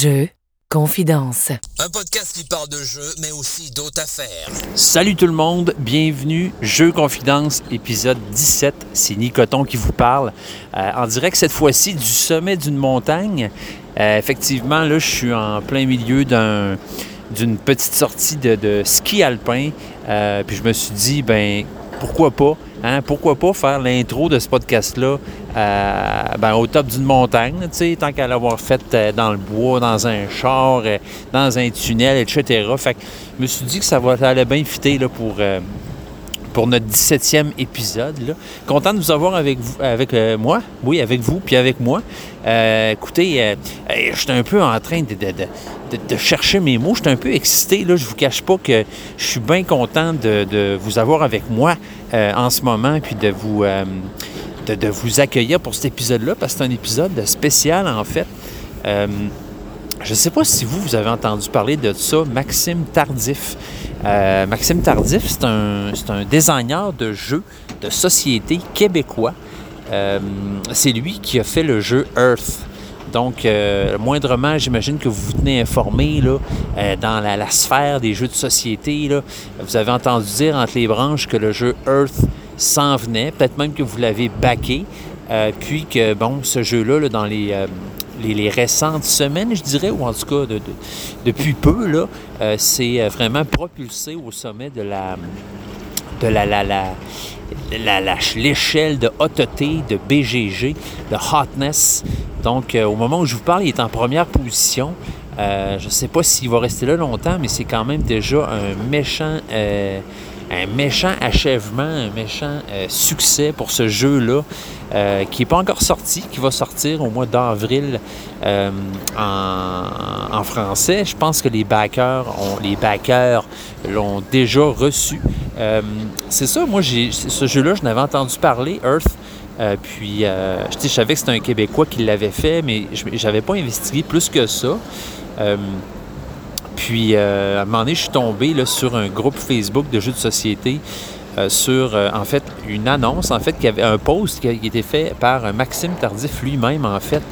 Jeux, confidence. Un podcast qui parle de jeux, mais aussi d'autres affaires. Salut tout le monde, bienvenue, Jeux Confidence, épisode 17. C'est Nicoton qui vous parle. Euh, en direct cette fois-ci du sommet d'une montagne. Euh, effectivement, là, je suis en plein milieu d'un d'une petite sortie de, de ski alpin. Euh, puis je me suis dit, ben pourquoi pas? Hein? Pourquoi pas faire l'intro de ce podcast-là ben, au top d'une montagne, tant qu'à l'avoir fait euh, dans le bois, dans un char, euh, dans un tunnel, etc. Fait que je me suis dit que ça, va, ça allait bien fitter là, pour, euh, pour notre 17e épisode. Content de vous avoir avec, vous, avec moi, oui, avec vous, puis avec moi. Euh, écoutez, euh, euh, j'étais un peu en train de, chercher mes mots. J'étais un peu excité. Là. Je vous cache pas que je suis bien content de, vous avoir avec moi en ce moment, puis de vous, accueillir pour cet épisode-là, parce que c'est un épisode spécial, en fait. Je ne sais pas si vous, vous avez entendu parler de ça, Maxime Tardif. Maxime Tardif, c'est un, c'est un designer de jeux de société québécois. Euh, c'est lui qui a fait le jeu Earth. Donc, euh, moindrement, j'imagine que vous vous tenez informé là, euh, dans la, sphère des jeux de société. Vous avez entendu dire entre les branches que le jeu Earth s'en venait, peut-être même que vous l'avez backé. Euh, puis que, bon, ce jeu-là, là, dans les, euh, les, les récentes semaines, je dirais, ou en tout cas de- de- depuis peu, là, c'est vraiment propulsé au sommet de la de la, la, la, la- l'échelle de hauteté de BGG, de hotness. Donc, euh, au moment où je vous parle, il est en première position. Euh, je ne sais pas s'il va rester là longtemps, mais c'est quand même déjà un méchant, euh, un méchant achèvement, un méchant euh, succès pour ce jeu-là, euh, qui n'est pas encore sorti, qui va sortir au mois d'avril euh, en, français. Je pense que les backers, ont, les backers l'ont déjà reçu. C'est ça, moi, ce jeu-là, je n'avais entendu parler, Earth. Puis, je savais que c'était un Québécois qui l'avait fait, mais je n'avais pas investigué plus que ça. Puis, euh, à un moment donné, je suis tombé là, sur un groupe Facebook de jeux de société, euh, sur, euh, en fait, une annonce, en fait, qui avait un post qui a était fait par Maxime Tardif lui-même, en fait,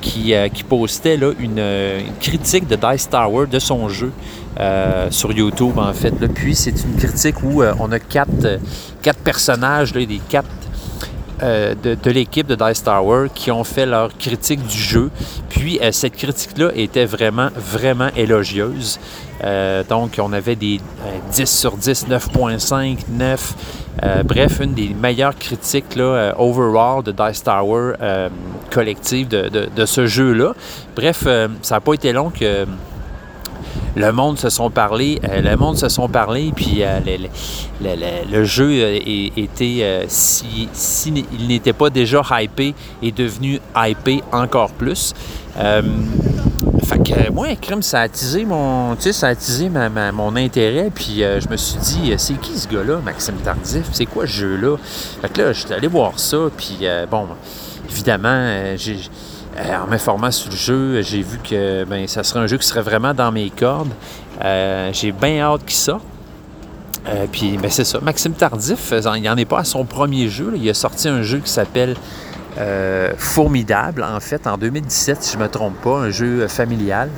qui, qui postait là, une, critique de Dice Tower de son jeu sur YouTube, en fait. Puis, c'est une critique où on a quatre, quatre personnages, là, des quatre euh, de, l'équipe de Dice Tower qui ont fait leur critique du jeu. Puis euh, cette critique-là était vraiment, vraiment élogieuse. Euh, donc on avait des euh, 10 sur 10, 9.5, 9. Euh, bref, une des meilleures critiques là, overall de Dice Tower collective de, ce jeu-là. Bref, ça n'a pas été long que le monde se sont parlé, euh, le monde se sont parlé, puis euh, le, jeu euh, était, euh, si, il n'était pas déjà hypé, est devenu hypé encore plus. Fait que moi, crime, ça a attisé mon, ça a attisé ma- ma- mon intérêt, puis je me suis dit, c'est qui ce gars-là, Maxime Tardif? C'est quoi ce jeu-là? Fait que là, j'étais allé voir ça, puis bon, évidemment, j'ai en m'informant sur le jeu, j'ai vu que ben, ça serait un jeu qui serait vraiment dans mes cordes. Euh, j'ai bien hâte qu'il sorte. Euh, puis ben, c'est ça. Maxime Tardif, euh, il n'en est pas à son premier jeu. Il a sorti un jeu qui s'appelle euh, Formidable, en fait, en 2017, si je ne me trompe pas, un jeu euh, familial.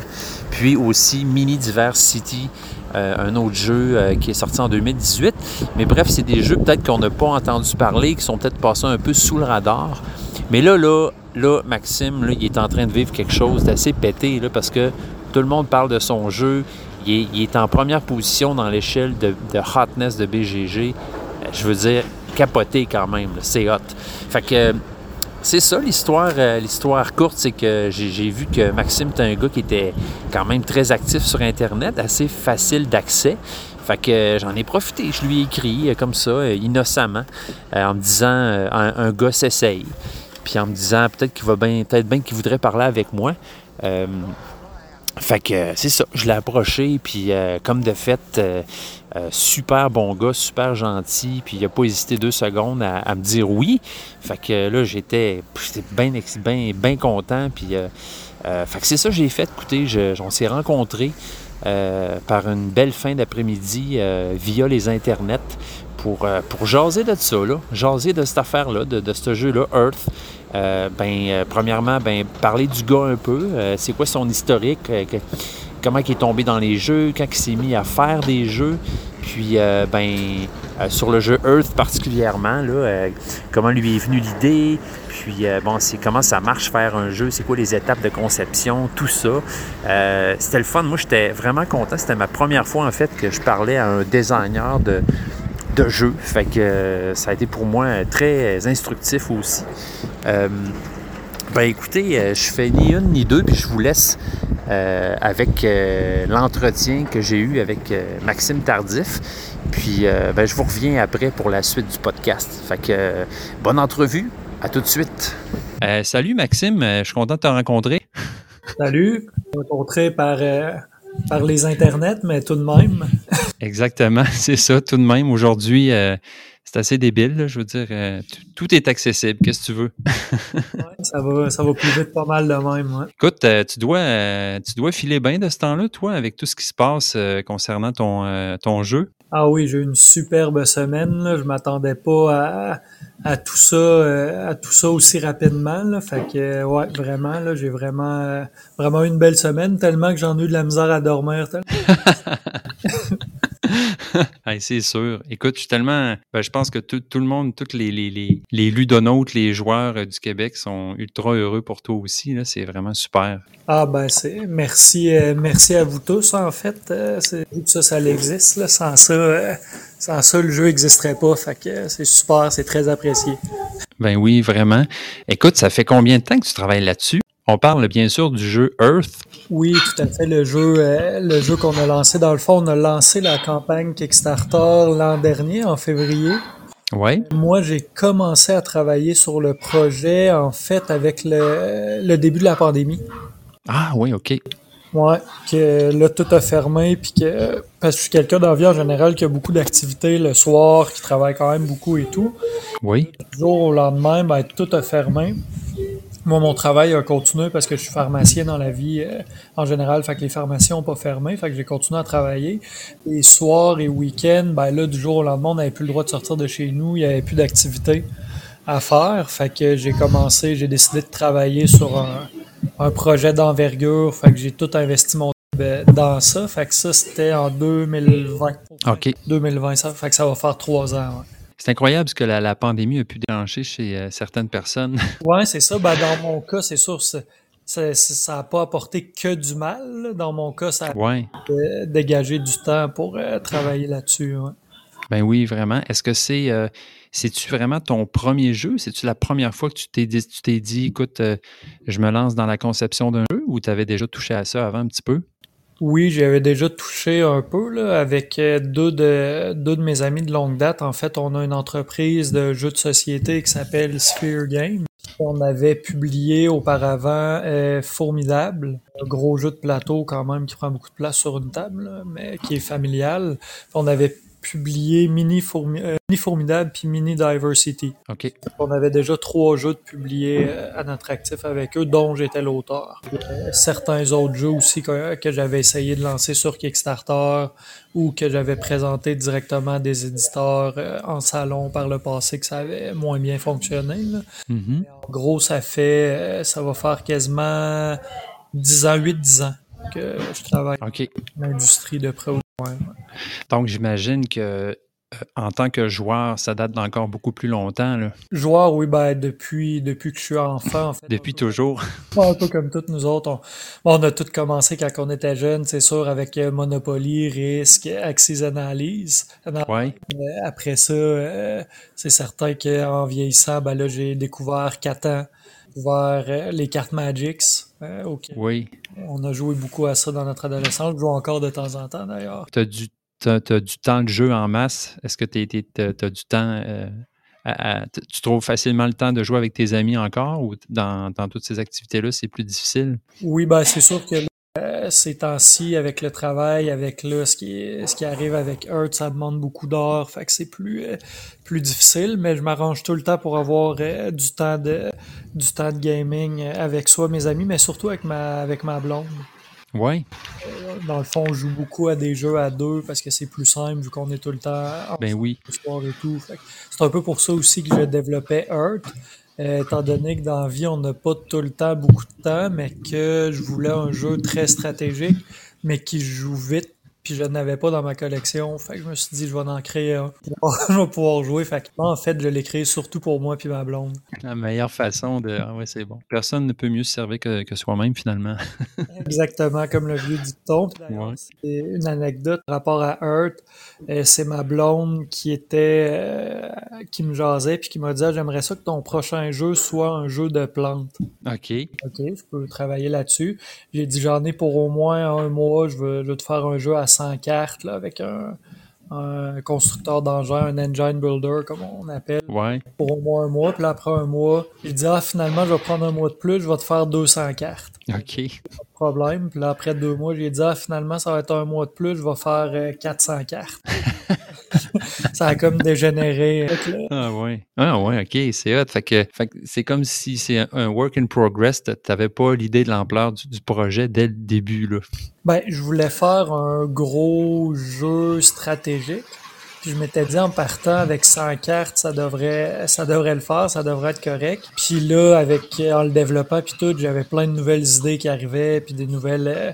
Puis aussi Mini Diversity, euh, un autre jeu euh, qui est sorti en 2018. Mais bref, c'est des jeux peut-être qu'on n'a pas entendu parler, qui sont peut-être passés un peu sous le radar. Mais là, là, là, Maxime, là, il est en train de vivre quelque chose d'assez pété, là, parce que tout le monde parle de son jeu. Il est, en première position dans l'échelle de, hotness de BGG. Euh, Je veux dire, capoté quand même. C'est hot. Fait que euh, c'est ça l'histoire. euh, l'histoire courte, c'est que j'ai vu que Maxime était un gars qui était quand même très actif sur Internet, assez facile d'accès. Fait que j'en ai profité. Je lui ai écrit comme ça, innocemment, en me disant un, un gars s'essaye. Puis en me disant peut-être qu'il va bien, peut-être qu'il voudrait parler avec moi. Euh, fait que euh, c'est ça, je l'ai approché, puis euh, comme de fait, super bon gars, super gentil, puis il n'a pas hésité deux secondes à, me dire oui. Fait que là, j'étais bien bien bien content, puis fait que c'est ça que j'ai fait. Écoutez, je- on s'est rencontrés par une belle fin d'après-midi via les internets pour, euh, pour jaser de ça, là, jaser de cette affaire-là, de, de ce jeu-là, Earth. Euh, ben, euh, premièrement, ben, parler du gars un peu. C'est quoi son historique? que- comment il est tombé dans les jeux, quand il s'est mis à faire des jeux? Puis, ben, sur le jeu Earth particulièrement, là, comment lui est venue l'idée? Puis, bon, c'est comment ça marche faire un jeu, c'est quoi les étapes de conception, tout ça. C'était le fun. Moi, j'étais vraiment content. C'était ma première fois, en fait, que je parlais à un designer de, de jeu. Fait que euh, ça a été pour moi très instructif aussi. Euh, ben écoutez, euh, je fais ni une ni deux, puis je vous laisse euh, avec euh, l'entretien que j'ai eu avec euh, Maxime Tardif. Puis euh, ben, je vous reviens après pour la suite du podcast. Fait que euh, bonne entrevue, à tout de suite. Euh, salut Maxime, je suis content de te rencontrer. Salut, rencontré par, euh, par les internets, mais tout de même. Exactement, c'est ça. Tout de même, aujourd'hui, euh, c'est assez débile. là. Je veux dire, euh, tout est accessible. Qu'est-ce que tu veux? Ouais, ça, va, ça va plus vite pas mal de même. ouais. Écoute, euh, tu, dois, tu dois filer bien de ce temps-là, toi, avec tout ce qui se passe concernant ton, ton jeu. Ah oui, j'ai eu une superbe semaine. Là. Je m'attendais pas à, tout ça euh, à tout ça aussi rapidement. Là. Fait que euh, ouais, vraiment, j'ai vraiment euh, vraiment eu une belle semaine, tellement que j'en ai eu de la misère à dormir. Hey, c'est sûr. Écoute, je suis tellement. ben, je pense que tout, tout le monde, tous les, les, les, les ludonautes, les joueurs euh, du Québec sont ultra heureux pour toi aussi. Là. C'est vraiment super. Ah ben c'est merci euh, merci à vous tous en fait. Euh, ça ça existe là. Sans ça euh, sans ça le jeu n'existerait pas. Fait que c'est super, c'est très apprécié. Ben oui, vraiment. Écoute, ça fait combien de temps que tu travailles là-dessus? On parle bien sûr du jeu Earth. Oui, tout à fait. Le jeu, euh, le jeu qu'on a lancé, dans le fond, on a lancé la campagne Kickstarter l'an dernier, en février. Oui. Moi, j'ai commencé à travailler sur le projet, en fait, avec le, le début de la pandémie. Ah oui, OK. Ouais, que là, tout a fermé, puis que, parce que je suis quelqu'un dans la vie en général qui a beaucoup d'activités le soir, qui travaille quand même beaucoup et tout. Oui. Du jour au lendemain, ben, tout a fermé. Moi, mon travail a continué parce que je suis pharmacien dans la vie euh, en général, fait que les pharmacies n'ont pas fermé, fait que j'ai continué à travailler. Les soirs et week-ends, ben là, du jour au lendemain, on n'avait plus le droit de sortir de chez nous, il n'y avait plus d'activité à faire, fait que j'ai commencé, j'ai décidé de travailler sur un, un projet d'envergure, fait que j'ai tout investi mon temps dans ça, fait que ça, c'était en 2020. OK. 2020, ça, fait que ça va faire trois ans, ouais. C'est incroyable ce que la, la pandémie a pu déclencher chez euh, certaines personnes. Ouais, c'est ça. Ben, dans mon cas, c'est sûr, ça n'a pas apporté que du mal. là. Dans mon cas, ça a ouais. euh, dégagé du temps pour euh, travailler là-dessus. ouais. Ben oui, vraiment. Est-ce que c'est euh, c'est-tu vraiment ton premier jeu? C'est-tu la première fois que tu t'es dit, tu t'es dit écoute, je me lance dans la conception d'un jeu ou tu avais déjà touché à ça avant un petit peu? Oui, j'avais déjà touché un peu là, avec euh, deux de, deux de mes amis de longue date. En fait, on a une entreprise de jeux de société qui s'appelle Sphere Games. On avait publié auparavant euh, Formidable, un gros jeu de plateau quand même qui prend beaucoup de place sur une table, mais qui est familial. On avait publié Mini, euh, Mini Formidable puis Mini Diversity. On avait déjà trois jeux de publiés euh, à notre actif avec eux, dont j'étais l'auteur. Certains autres jeux aussi que, que j'avais essayé de lancer sur Kickstarter ou que j'avais présenté directement à des éditeurs euh, en salon par le passé que ça avait moins bien fonctionné. là. Mhm. En gros, ça fait, ça va faire quasiment 10 ans, 8-10 ans que je travaille dans l'industrie de près ou. Ouais. Donc, j'imagine que euh, en tant que joueur, ça date d'encore beaucoup plus longtemps. Là. Joueur, oui, ben, depuis, depuis que je suis enfant, en fait. Depuis toujours. Ouais, un peu comme toutes nous autres. On, on a tous commencé quand on était jeunes, c'est sûr, avec euh, Monopoly, Risque, Axis Analyse. Ana- Oui. Euh, Après ça, euh, c'est certain qu'en vieillissant, ben là, j'ai découvert Catan, découvert euh, les cartes Magix. euh, auxquelles Oui. On a joué beaucoup à ça dans notre adolescence. Je joue encore de temps en temps, d'ailleurs. Tu as, du temps de jeu en masse? Est-ce que tu as, du temps. euh, à- à- t- tu trouves facilement le temps de jouer avec tes amis encore ou dans, dans toutes ces activités-là, c'est plus difficile? Oui, ben c'est sûr que euh, ces temps-ci, avec le travail, avec là, ce qui, ce qui arrive avec Earth, ça demande beaucoup d'heures, fait que c'est plus, euh, plus difficile, mais je m'arrange tout le temps pour avoir euh, du temps de du temps de gaming euh, avec soit mes amis, mais surtout avec ma avec ma blonde. Ouais. Dans le fond, on joue beaucoup à des jeux à deux parce que c'est plus simple vu qu'on est tout le temps Ben oui. soir et tout. C'est un peu pour ça aussi que je développais Earth. Euh, étant donné que dans la vie, on n'a pas tout le temps beaucoup de temps, mais que je voulais un jeu très stratégique, mais qui joue vite, puis je n'avais pas dans ma collection. Fait que je me suis dit, je vais en créer un. je vais pouvoir jouer. Fait que, en fait, je l'ai créé surtout pour moi puis ma blonde. La meilleure façon de. Ah ouais, c'est bon. Personne ne peut mieux se servir que, que soi-même, finalement. Exactement comme le vieux dicton. Ouais. c'est une anecdote par rapport à Earth. Euh, c'est ma blonde qui était euh, qui me jasait puis qui m'a dit Ah, j'aimerais ça que ton prochain jeu soit un jeu de plantes. OK. Ok, je peux travailler là-dessus. J'ai dit j'en ai pour au moins un mois. Je veux, je veux te faire un jeu à 100 cartes là, avec un, un constructeur d'engins, un engine builder comme on appelle, Ouais. pour au moins un mois. Puis là, après un mois, j'ai dit ah finalement je vais prendre un mois de plus. Je vais te faire 200 cartes OK. Problème. Puis là, après deux mois, j'ai dit, ah, finalement, ça va être un mois de plus, je vais faire euh, 400 cartes. ça a comme dégénéré. Ah ouais. Ah ouais, OK, c'est hot. Fait que, fait que c'est comme si c'est un, un work in progress. T'avais pas l'idée de l'ampleur du, du projet dès le début, là. Ben, je voulais faire un gros jeu stratégique. Puis je m'étais dit en partant avec 100 cartes, ça devrait, ça devrait le faire, ça devrait être correct. Puis là, avec en le développant puis tout, j'avais plein de nouvelles idées qui arrivaient, puis des nouvelles euh,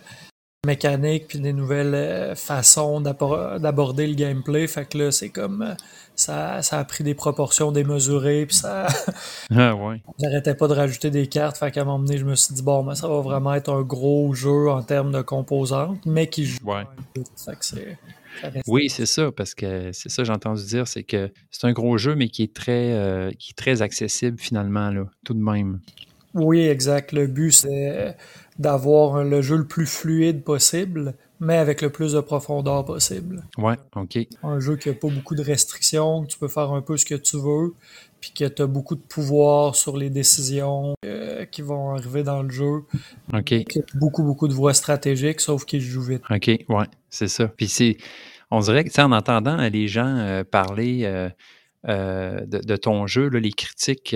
mécaniques, puis des nouvelles euh, façons d'abor- d'aborder le gameplay. Fait que là, c'est comme euh, ça, ça a pris des proportions démesurées, puis ça, Ah ouais. j'arrêtais pas de rajouter des cartes. Fait qu'à un moment donné, je me suis dit bon, ben, ça va vraiment être un gros jeu en termes de composantes, mais qui joue. Ouais. Fait que c'est. Oui, c'est ça, parce que c'est ça, j'ai entendu dire, c'est que c'est un gros jeu, mais qui est très, euh, qui est très accessible finalement, là, tout de même. Oui, exact. Le but, c'est d'avoir le jeu le plus fluide possible, mais avec le plus de profondeur possible. Ouais, OK. Un jeu qui n'a pas beaucoup de restrictions, tu peux faire un peu ce que tu veux, puis que tu as beaucoup de pouvoir sur les décisions euh, qui vont arriver dans le jeu. OK. Beaucoup, beaucoup de voies stratégiques, sauf qu'il joue vite. OK, ouais, c'est ça. Puis c'est, on dirait que, tu sais, en entendant euh, les gens euh, parler euh, de, de ton jeu, là, les critiques,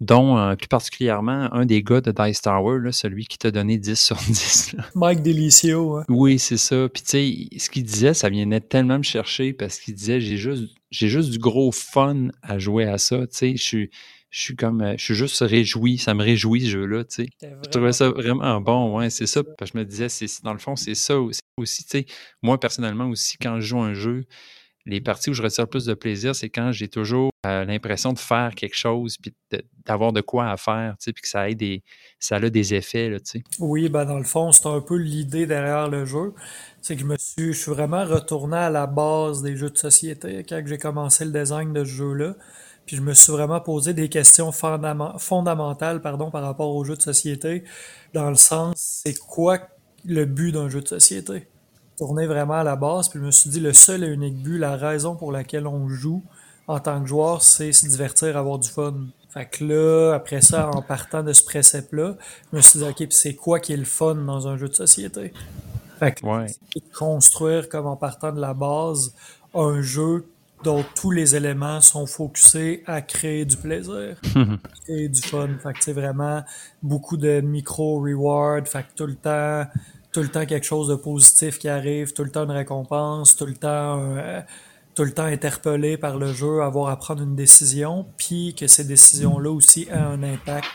dont euh, plus particulièrement un des gars de Dice Tower, là, celui qui t'a donné 10 sur 10. là. Mike Delicio, hein. Oui, c'est ça. Puis tu sais, ce qu'il disait, ça venait tellement me chercher parce qu'il disait, j'ai juste, j'ai juste du gros fun à jouer à ça. Tu sais, je suis, je suis comme, euh, je suis juste réjoui, ça me réjouit ce jeu-là. Tu sais. Je trouvais ça vraiment bon, ouais, c'est ça. Parce que je me disais, c'est, dans le fond, c'est ça aussi. aussi tu sais, moi, personnellement aussi, quand je joue un jeu, les parties où je retire le plus de plaisir, c'est quand j'ai toujours euh, l'impression de faire quelque chose, puis d'avoir de quoi à faire, tu puis que ça, ait des, ça a des effets. Oui, ben dans le fond, c'est un peu l'idée derrière le jeu. C'est que je me suis, je vraiment retourné à la base des jeux de société quand j'ai commencé le design de ce jeu-là. Puis je me suis vraiment posé des questions fondamentales par rapport aux jeux de société, dans le sens, c'est quoi le but d'un jeu de société? Tourner vraiment à la base, puis je me suis dit, le seul et unique but, la raison pour laquelle on joue en tant que joueur, c'est se divertir, avoir du fun. Fait que là, après ça, en partant de ce précepte-là, je me suis dit, OK, puis c'est quoi qui est le fun dans un jeu de société? Fait que Ouais. c'est de construire comme en partant de la base un jeu dont tous les éléments sont focusés à créer du plaisir, créer du fun. Fait que c'est vraiment beaucoup de micro-rewards, fait que tout le temps, tout le temps quelque chose de positif qui arrive, tout le temps une récompense, tout le temps, euh, tout le temps interpellé par le jeu, avoir à prendre une décision, puis que ces décisions-là aussi aient un impact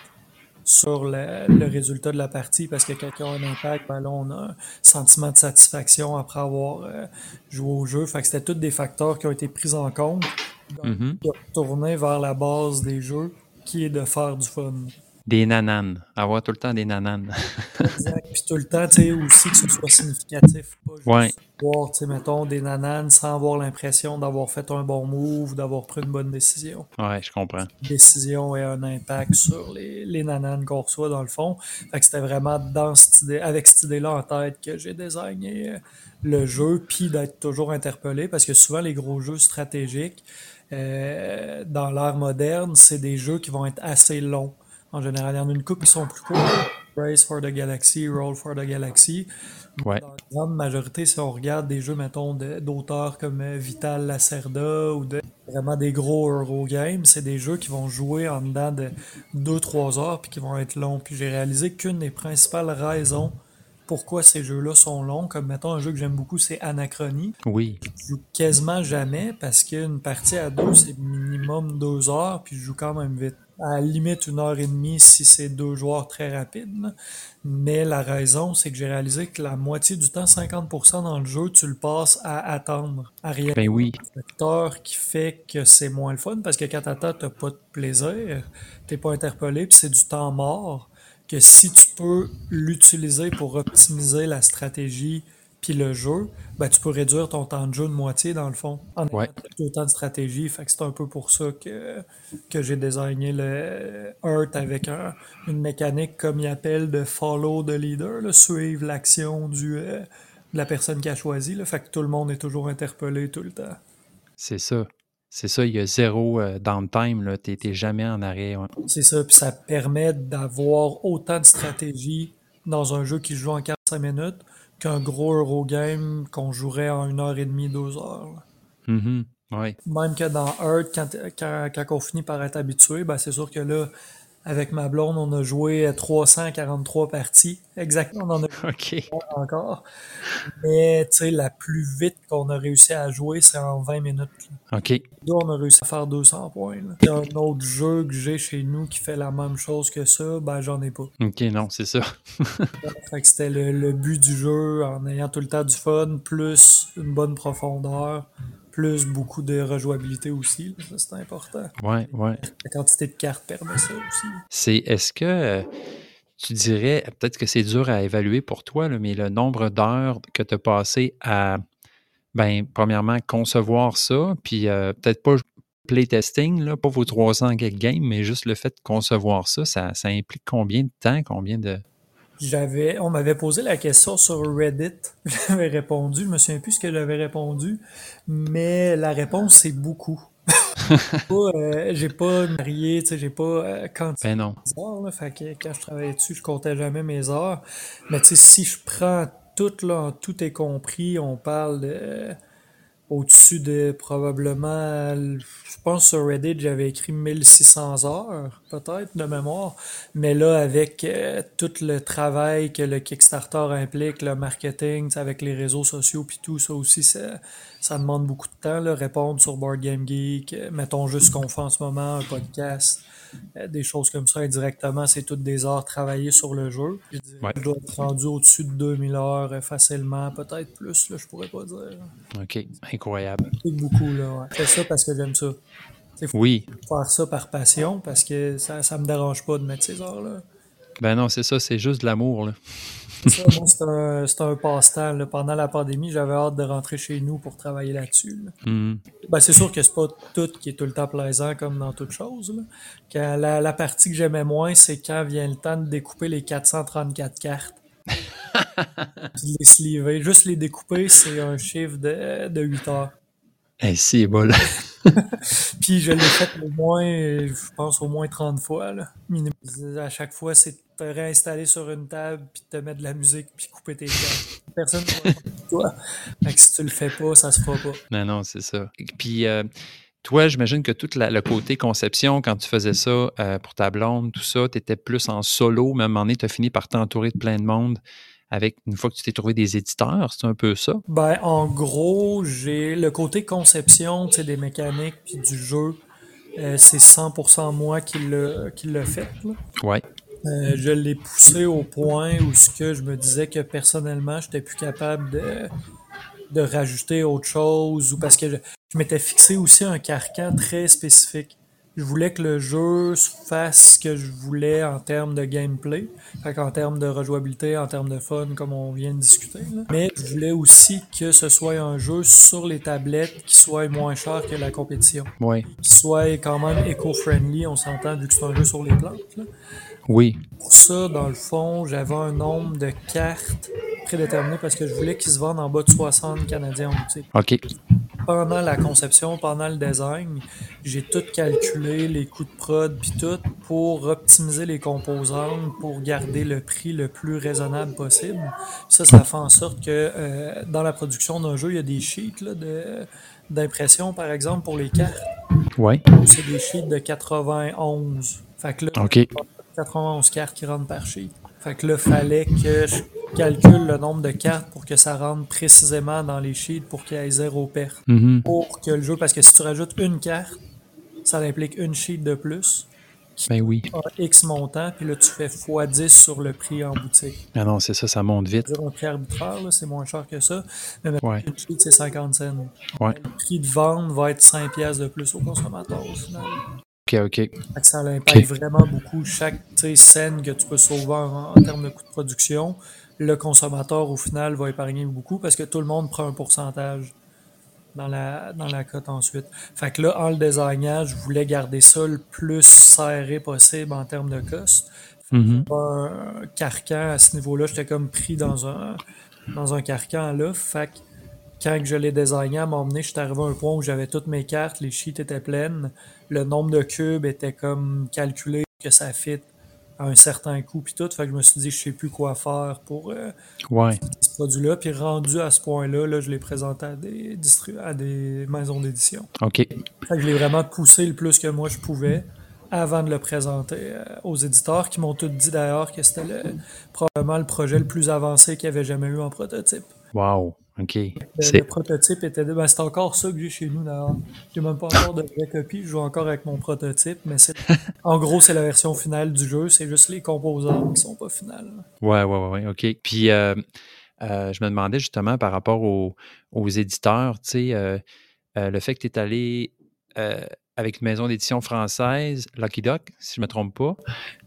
sur le, le résultat de la partie parce que quand ils ont un impact, ben là, on a un sentiment de satisfaction après avoir euh, joué au jeu. Fait que c'était tous des facteurs qui ont été pris en compte Mhm. de tourner vers la base des jeux qui est de faire du fun. Des nananes. Avoir tout le temps des nananes. Exact. Puis tout le temps, tu sais, aussi que ce soit significatif. Pas juste Ouais. voir, tu sais, mettons, des nananes sans avoir l'impression d'avoir fait un bon move, d'avoir pris une bonne décision. ouais, je comprends. décision et un impact sur les, les nananes qu'on reçoit dans le fond. Fait que c'était vraiment dans cette idée, avec cette idée-là en tête que j'ai designé euh, le jeu, puis d'être toujours interpellé, parce que souvent les gros jeux stratégiques, euh, dans l'ère moderne, c'est des jeux qui vont être assez longs. En général, il y en a une couple qui sont plus courts. Race for the Galaxy, Roll for the Galaxy. Ouais. Dans la grande majorité, si on regarde des jeux, mettons, d'auteurs comme euh, Vital Lacerda ou de vraiment des gros Eurogames, c'est des jeux qui vont jouer en dedans de 2-3 heures puis qui vont être longs. Puis j'ai réalisé qu'une des principales raisons pourquoi ces jeux-là sont longs. Comme mettons un jeu que j'aime beaucoup, c'est Anachronie. Oui. Je joue quasiment jamais parce qu'une partie à deux, c'est minimum deux heures, puis je joue quand même vite. À la limite, une heure et demie si c'est deux joueurs très rapides. Mais la raison, c'est que j'ai réalisé que la moitié du temps, 50% dans le jeu, tu le passes à attendre, à rien Ben oui. facteur qui fait que c'est moins le fun parce que quand t'attends, t'as pas de plaisir, t'es pas interpellé, puis c'est du temps mort. Que si tu peux l'utiliser pour optimiser la stratégie puis le jeu, ben tu peux réduire ton temps de jeu de moitié dans le fond. En ayant Ouais. autant de stratégie. Fait que c'est un peu pour ça que, que j'ai désigné le Earth avec un- une mécanique comme il appelle de follow the leader, là, suivre l'action du euh, de la personne qui a choisi. Là, fait que tout le monde est toujours interpellé tout le temps. C'est ça. C'est ça, il y a zéro euh, downtime. T'es t'es jamais en arrêt. ouais. C'est ça, puis ça permet d'avoir autant de stratégie dans un jeu qui se joue en 45 minutes qu'un gros Eurogame qu'on jouerait en une heure et demie, deux heures. Mhm. Ouais. Même que dans Earth, quand, quand, quand on finit par être habitué, ben c'est sûr que là, avec ma blonde, on a joué 343 parties. Exactement, on en a encore. Mais tu sais, la plus vite qu'on a réussi à jouer, c'est en 20 minutes. là. OK. Là, on a réussi à faire 200 points. Il y a un autre jeu que j'ai chez nous qui fait la même chose que ça, ben j'en ai pas. OK, non, c'est ça. Fait que c'était le, le but du jeu en ayant tout le temps du fun, plus une bonne profondeur, plus beaucoup de rejouabilité aussi. c'est important. Ouais, ouais. La quantité de cartes permet ça aussi. C'est est-ce que euh, tu dirais, peut-être que c'est dur à évaluer pour toi, là, mais le nombre d'heures que tu as passé à, ben, premièrement, concevoir ça, puis euh, peut-être pas playtesting, là, pas vos 300 quelques games, mais juste le fait de concevoir ça, ça, ça implique combien de temps, combien de. J'avais, on m'avait posé la question sur Reddit. J'avais répondu. Je me souviens plus ce que j'avais répondu, mais la réponse c'est beaucoup. Pas, euh, j'ai pas marié, tu sais, j'ai pas euh, quantifié Ben non. les heures, là, fait que quand je travaillais dessus, je comptais jamais mes heures. Mais tu sais, si je prends tout là, en tout est compris, on parle de au-dessus de probablement, je pense sur Reddit, j'avais écrit 1600 heures, peut-être, de mémoire. Mais là, avec euh, tout le travail que le Kickstarter implique, le marketing, avec les réseaux sociaux puis tout, ça aussi, ça, ça demande beaucoup de temps, là, répondre sur Board Game Geek, euh, mettons juste ce qu'on fait en ce moment, un podcast, des choses comme ça indirectement, c'est toutes des heures travaillées sur le jeu. Je dirais Ouais. que je dois être rendu au-dessus de 2000 heures euh, facilement, peut-être plus, là, je pourrais pas dire. OK. Incroyable. Beaucoup, là, ouais. Je fais ça parce que j'aime ça. Faut Oui. faire ça par passion parce que ça, ça me dérange pas de mettre ces heures-là. Ben non, c'est ça, c'est juste de l'amour, là. C'est un, un passe-temps. Pendant la pandémie, j'avais hâte de rentrer chez nous pour travailler là-dessus. là. Mhm. Ben, c'est sûr que c'est pas tout qui est tout le temps plaisant comme dans toute chose. là. Quand la, la partie que j'aimais moins, c'est quand vient le temps de découper les 434 cartes. Puis de les sliver. Juste les découper, c'est un chiffre de, de 8 heures. Hey, c'est bon, là. Puis je l'ai fait au moins, je pense au moins 30 fois. Là. À chaque fois, c'est de te réinstaller sur une table, puis de te mettre de la musique, puis couper tes cartes. Personne ne va faire pour toi. Fait que si tu le fais pas, ça se fera pas. Non, non, c'est ça. Puis, euh, toi, j'imagine que tout la- le côté conception, quand tu faisais ça euh, pour ta blonde, tout ça, tu étais plus en solo, même en tu as fini par t'entourer de plein de monde avec une fois que tu t'es trouvé des éditeurs, c'est un peu ça? Ben, en gros, j'ai le côté conception, des mécaniques, puis du jeu. euh, c'est 100% moi qui l'a qui l'a fait. là. Ouais. Euh, je l'ai poussé au point où ce que je me disais que personnellement, j'étais plus capable de, de rajouter autre chose ou parce que je, je m'étais fixé aussi un carcan très spécifique. Je voulais que le jeu fasse ce que je voulais en termes de gameplay, fait qu'en termes de rejouabilité, en termes de fun, comme on vient de discuter. là. Mais je voulais aussi que ce soit un jeu sur les tablettes qui soit moins cher que la compétition, Ouais. qui soit quand même éco-friendly, on s'entend vu que c'est un jeu sur les plantes. là. Oui. Pour ça, dans le fond, j'avais un nombre de cartes prédéterminé parce que je voulais qu'ils se vendent en bas de 60 Canadiens en boutique. OK. Pendant la conception, pendant le design, j'ai tout calculé, les coûts de prod puis tout, pour optimiser les composantes, pour garder le prix le plus raisonnable possible. Ça, ça fait en sorte que euh, dans la production d'un jeu, il y a des sheets là, de- d'impression, par exemple, pour les cartes. Ouais. C'est des sheets de 91. Fait que là, OK. 91 cartes qui rentrent par sheet. Fait que là, fallait que je calcule le nombre de cartes pour que ça rentre précisément dans les sheets pour qu'il y ait zéro perte. Mhm. Pour que le jeu, parce que si tu rajoutes une carte, ça implique une sheet de plus, Ben oui. a X montant, puis là tu fais x10 sur le prix en boutique. Ah non, c'est ça, ça monte vite. Un prix arbitraire, c'est moins cher que ça. Mais maintenant, Ouais. une sheet, c'est 50 cents. Ouais. Le prix de vente va être 5 pièces de plus au consommateur au final. OK, OK. Ça impacte vraiment beaucoup chaque scène que tu peux sauver en, en termes de coût de production. Le consommateur, au final, va épargner beaucoup parce que tout le monde prend un pourcentage dans la, dans la cote ensuite. Fait que là, en le désignant, je voulais garder ça le plus serré possible en termes de cost. Mhm. Un carcan à ce niveau-là, j'étais comme pris dans un, dans un carcan là. Fait que quand je l'ai désigné, à un moment donné, j'étais arrivé à un point où j'avais toutes mes cartes, les sheets étaient pleines, le nombre de cubes était comme calculé que ça fit à un certain coût puis tout. Fait que je me suis dit, je sais plus quoi faire pour euh, Ouais. ce produit-là. Puis rendu à ce point-là, là, je l'ai présenté à des, distri- à des maisons d'édition. OK. Fait que je l'ai vraiment poussé le plus que moi je pouvais avant de le présenter euh, aux éditeurs qui m'ont tous dit d'ailleurs que c'était le- probablement le projet le plus avancé qu'ils avaient jamais eu en prototype. Wow. OK. Le, prototype était. Ben, c'est encore ça que j'ai chez nous d'ailleurs. J'ai même pas encore de vraie copie. Je joue encore avec mon prototype, mais c'est. En gros, c'est la version finale du jeu. C'est juste les composants qui sont pas finales. Ouais, ouais, ouais, ouais, OK. Puis, euh, euh, je me demandais justement par rapport aux, aux éditeurs, tu sais, euh, le fait que tu es allé avec une maison d'édition française, Lucky Duck, si je ne me trompe pas.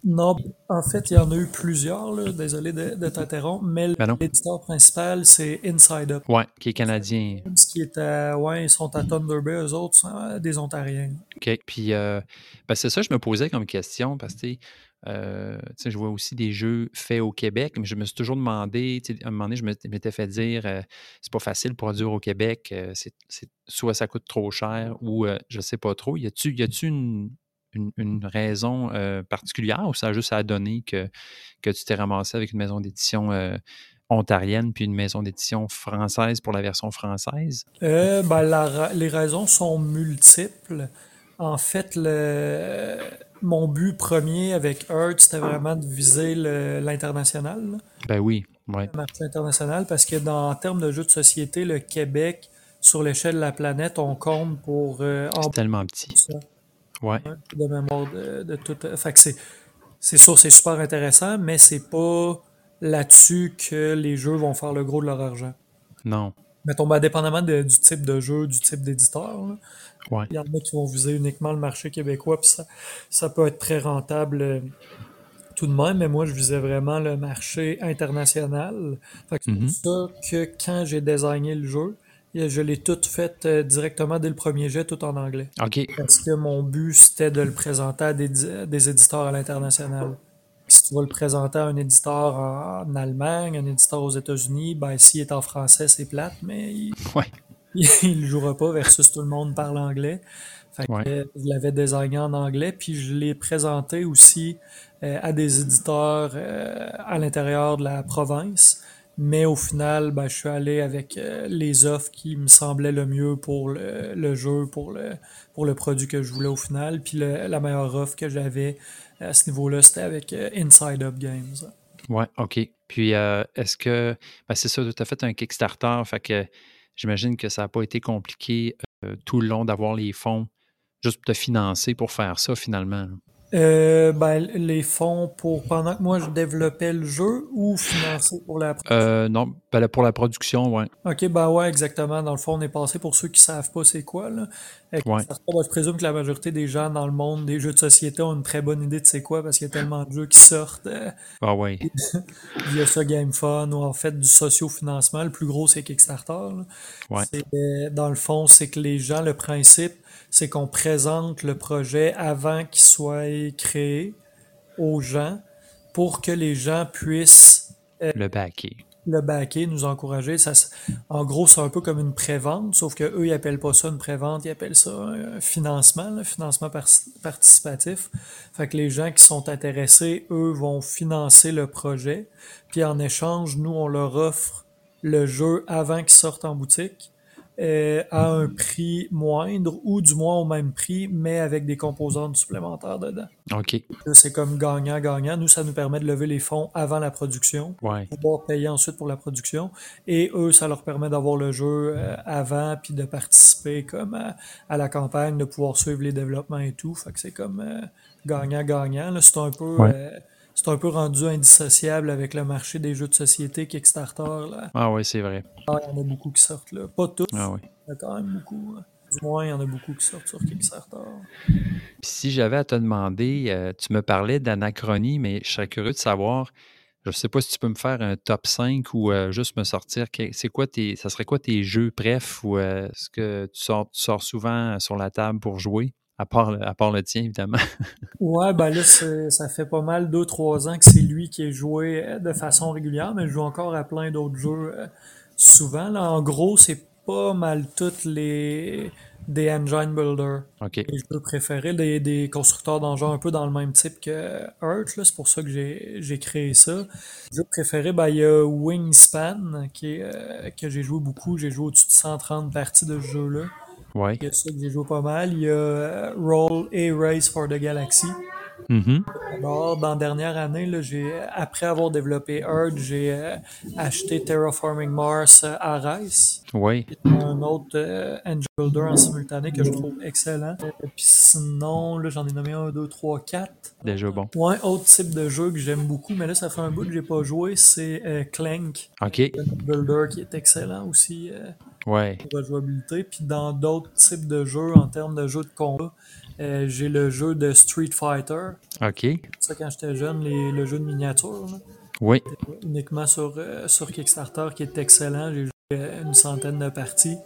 Non, en fait, il y en a eu plusieurs. là. Désolé de, de t'interrompre, mais Ben l'éditeur principal, c'est Inside Up. Ouais, qui est canadien. Ce qui est à. Ouais, ils sont à Thunder Bay, eux autres, sont euh, des Ontariens. OK. Puis, euh, ben, c'est ça, je me posais comme question parce que, euh, je vois aussi des jeux faits au Québec, mais je me suis toujours demandé, à un moment donné, je m'étais fait dire, euh, c'est pas facile de produire au Québec, euh, soit ça coûte trop cher ou je sais pas trop. Y a-tu, une, une, raison particulière ou ça a juste à donner que, tu t'es ramassé avec une maison d'édition ontarienne puis une maison d'édition française pour la version française? Ben, les raisons sont multiples. En fait, le, mon but premier avec Earth, c'était vraiment de viser l'international, Ben oui, ouais. le marché international, parce que dans en termes de jeux de société, le Québec, sur l'échelle de la planète, on compte pour euh, C'est tellement petit. ça, Ouais. de mémoire de, de tout. Fait que c'est, c'est sûr, c'est super intéressant, mais c'est pas là-dessus que les jeux vont faire le gros de leur argent. Non. Mettons, ben, dépendamment de- du type de jeu, du type d'éditeur. Ouais. Il y en a qui vont viser uniquement le marché québécois, puis ça, ça peut être très rentable euh, tout de même, mais moi, je visais vraiment le marché international. C'est Mhm. pour ça que quand j'ai designé le jeu, je l'ai tout fait euh, directement dès le premier jet, tout en anglais. Parce que mon but, c'était de le présenter à des, des éditeurs à l'international. Si tu vas le présenter à un éditeur en, en Allemagne, un éditeur aux États-Unis, ben s'il est en français, c'est plate, mais il, Ouais. il le jouera pas versus tout le monde parle anglais. Fait que, Ouais. euh, je l'avais designé en anglais, puis je l'ai présenté aussi euh, à des éditeurs euh, à l'intérieur de la province. Mais au final, ben, je suis allé avec euh, les offres qui me semblaient le mieux pour le, le jeu, pour le, pour le produit que je voulais au final. Puis le- la meilleure offre que j'avais à ce niveau-là, c'était avec Inside Up Games. Ouais, OK. Puis, est-ce que. Ben, c'est ça, tu as fait un Kickstarter, fait que j'imagine que ça n'a pas été compliqué euh, tout le long d'avoir les fonds juste pour te financer pour faire ça finalement. Euh, ben, les fonds pour pendant que moi je développais le jeu ou financer pour la Euh, non, ben, pour la production, ouais. Ok, bah ouais, exactement. Dans le fond, on est passé pour ceux qui savent pas c'est quoi, là. Avec Ouais. Kickstarter, ben, je présume que la majorité des gens dans le monde des jeux de société ont une très bonne idée de c'est quoi parce qu'il y a tellement de jeux qui sortent euh, Ah ouais. via ça Game Fun ou en fait du socio-financement. Le plus gros, c'est Kickstarter. Ouais. Euh, dans le fond, c'est que les gens, le principe, c'est qu'on présente le projet avant qu'il soit créé aux gens pour que les gens puissent Le baquet. le backer, nous encourager. Ça, en gros, c'est un peu comme une prévente, sauf que eux, ils appellent pas ça une prévente, ils appellent ça un financement, là, financement par- participatif. Fait que les gens qui sont intéressés, eux, vont financer le projet. Puis en échange, nous, on leur offre le jeu avant qu'il sorte en boutique. Euh, à un prix moindre ou du moins au même prix, mais avec des composantes supplémentaires dedans. OK. C'est comme gagnant-gagnant. Nous, ça nous permet de lever les fonds avant la production, Ouais. pouvoir payer ensuite pour la production. Et eux, ça leur permet d'avoir le jeu euh, avant, puis de participer comme à, à la campagne, de pouvoir suivre les développements et tout. Fait que c'est comme euh, gagnant-gagnant. Là, c'est un peu... Ouais. Euh, c'est un peu rendu indissociable avec le marché des jeux de société Kickstarter. Là. Ah ouais, c'est vrai. Ah, il y en a beaucoup qui sortent là. Pas tous, Ah ouais. il y en a quand même beaucoup. hein. Du moins, il y en a beaucoup qui sortent sur Kickstarter. Puis si j'avais à te demander, euh, tu me parlais d'anachronie, mais je serais curieux de savoir, je ne sais pas si tu peux me faire un top 5 ou euh, juste me sortir, c'est quoi tes, ça serait quoi tes jeux bref ou euh, ce que tu sors, tu sors souvent sur la table pour jouer, à part, le- à part le tien, évidemment. Ouais, ben là, ça fait pas mal deux, trois ans que c'est lui qui est joué euh, de façon régulière, mais je joue encore à plein d'autres jeux euh, souvent. Là, en gros, c'est pas mal toutes les des engine builders. OK. Les jeux préférés, des, des constructeurs d'engins un peu dans le même type que Earth, là, c'est pour ça que j'ai créé ça. Jeu préféré, ben, il y a Wingspan, qui est, euh, que j'ai joué beaucoup. J'ai joué au-dessus de 130 parties de ce jeu-là. Ouais. Il y a ça que j'ai joué pas mal. Il y a euh, Roll A Race for the Galaxy. Mhm. Alors, dans la dernière année, là, après avoir développé Earth, j'ai euh, acheté Terraforming Mars euh, à Rice, Ouais. un autre euh, engine builder en simultané que je trouve excellent. Puis sinon, là, j'en ai nommé un, deux, trois, quatre. Déjà bon. Ouais, autre type de jeu que j'aime beaucoup, mais là, ça fait un bout que j'ai pas joué, c'est Clank, OK. un builder qui est excellent aussi. Ouais. pour la jouabilité. Puis dans d'autres types de jeux, en termes de jeux de combat, euh, j'ai le jeu de Street Fighter. OK. Ça, quand j'étais jeune, les- le jeu de miniature, là, Oui. uniquement sur, euh, sur Kickstarter, qui est excellent. J'ai joué une centaine de parties.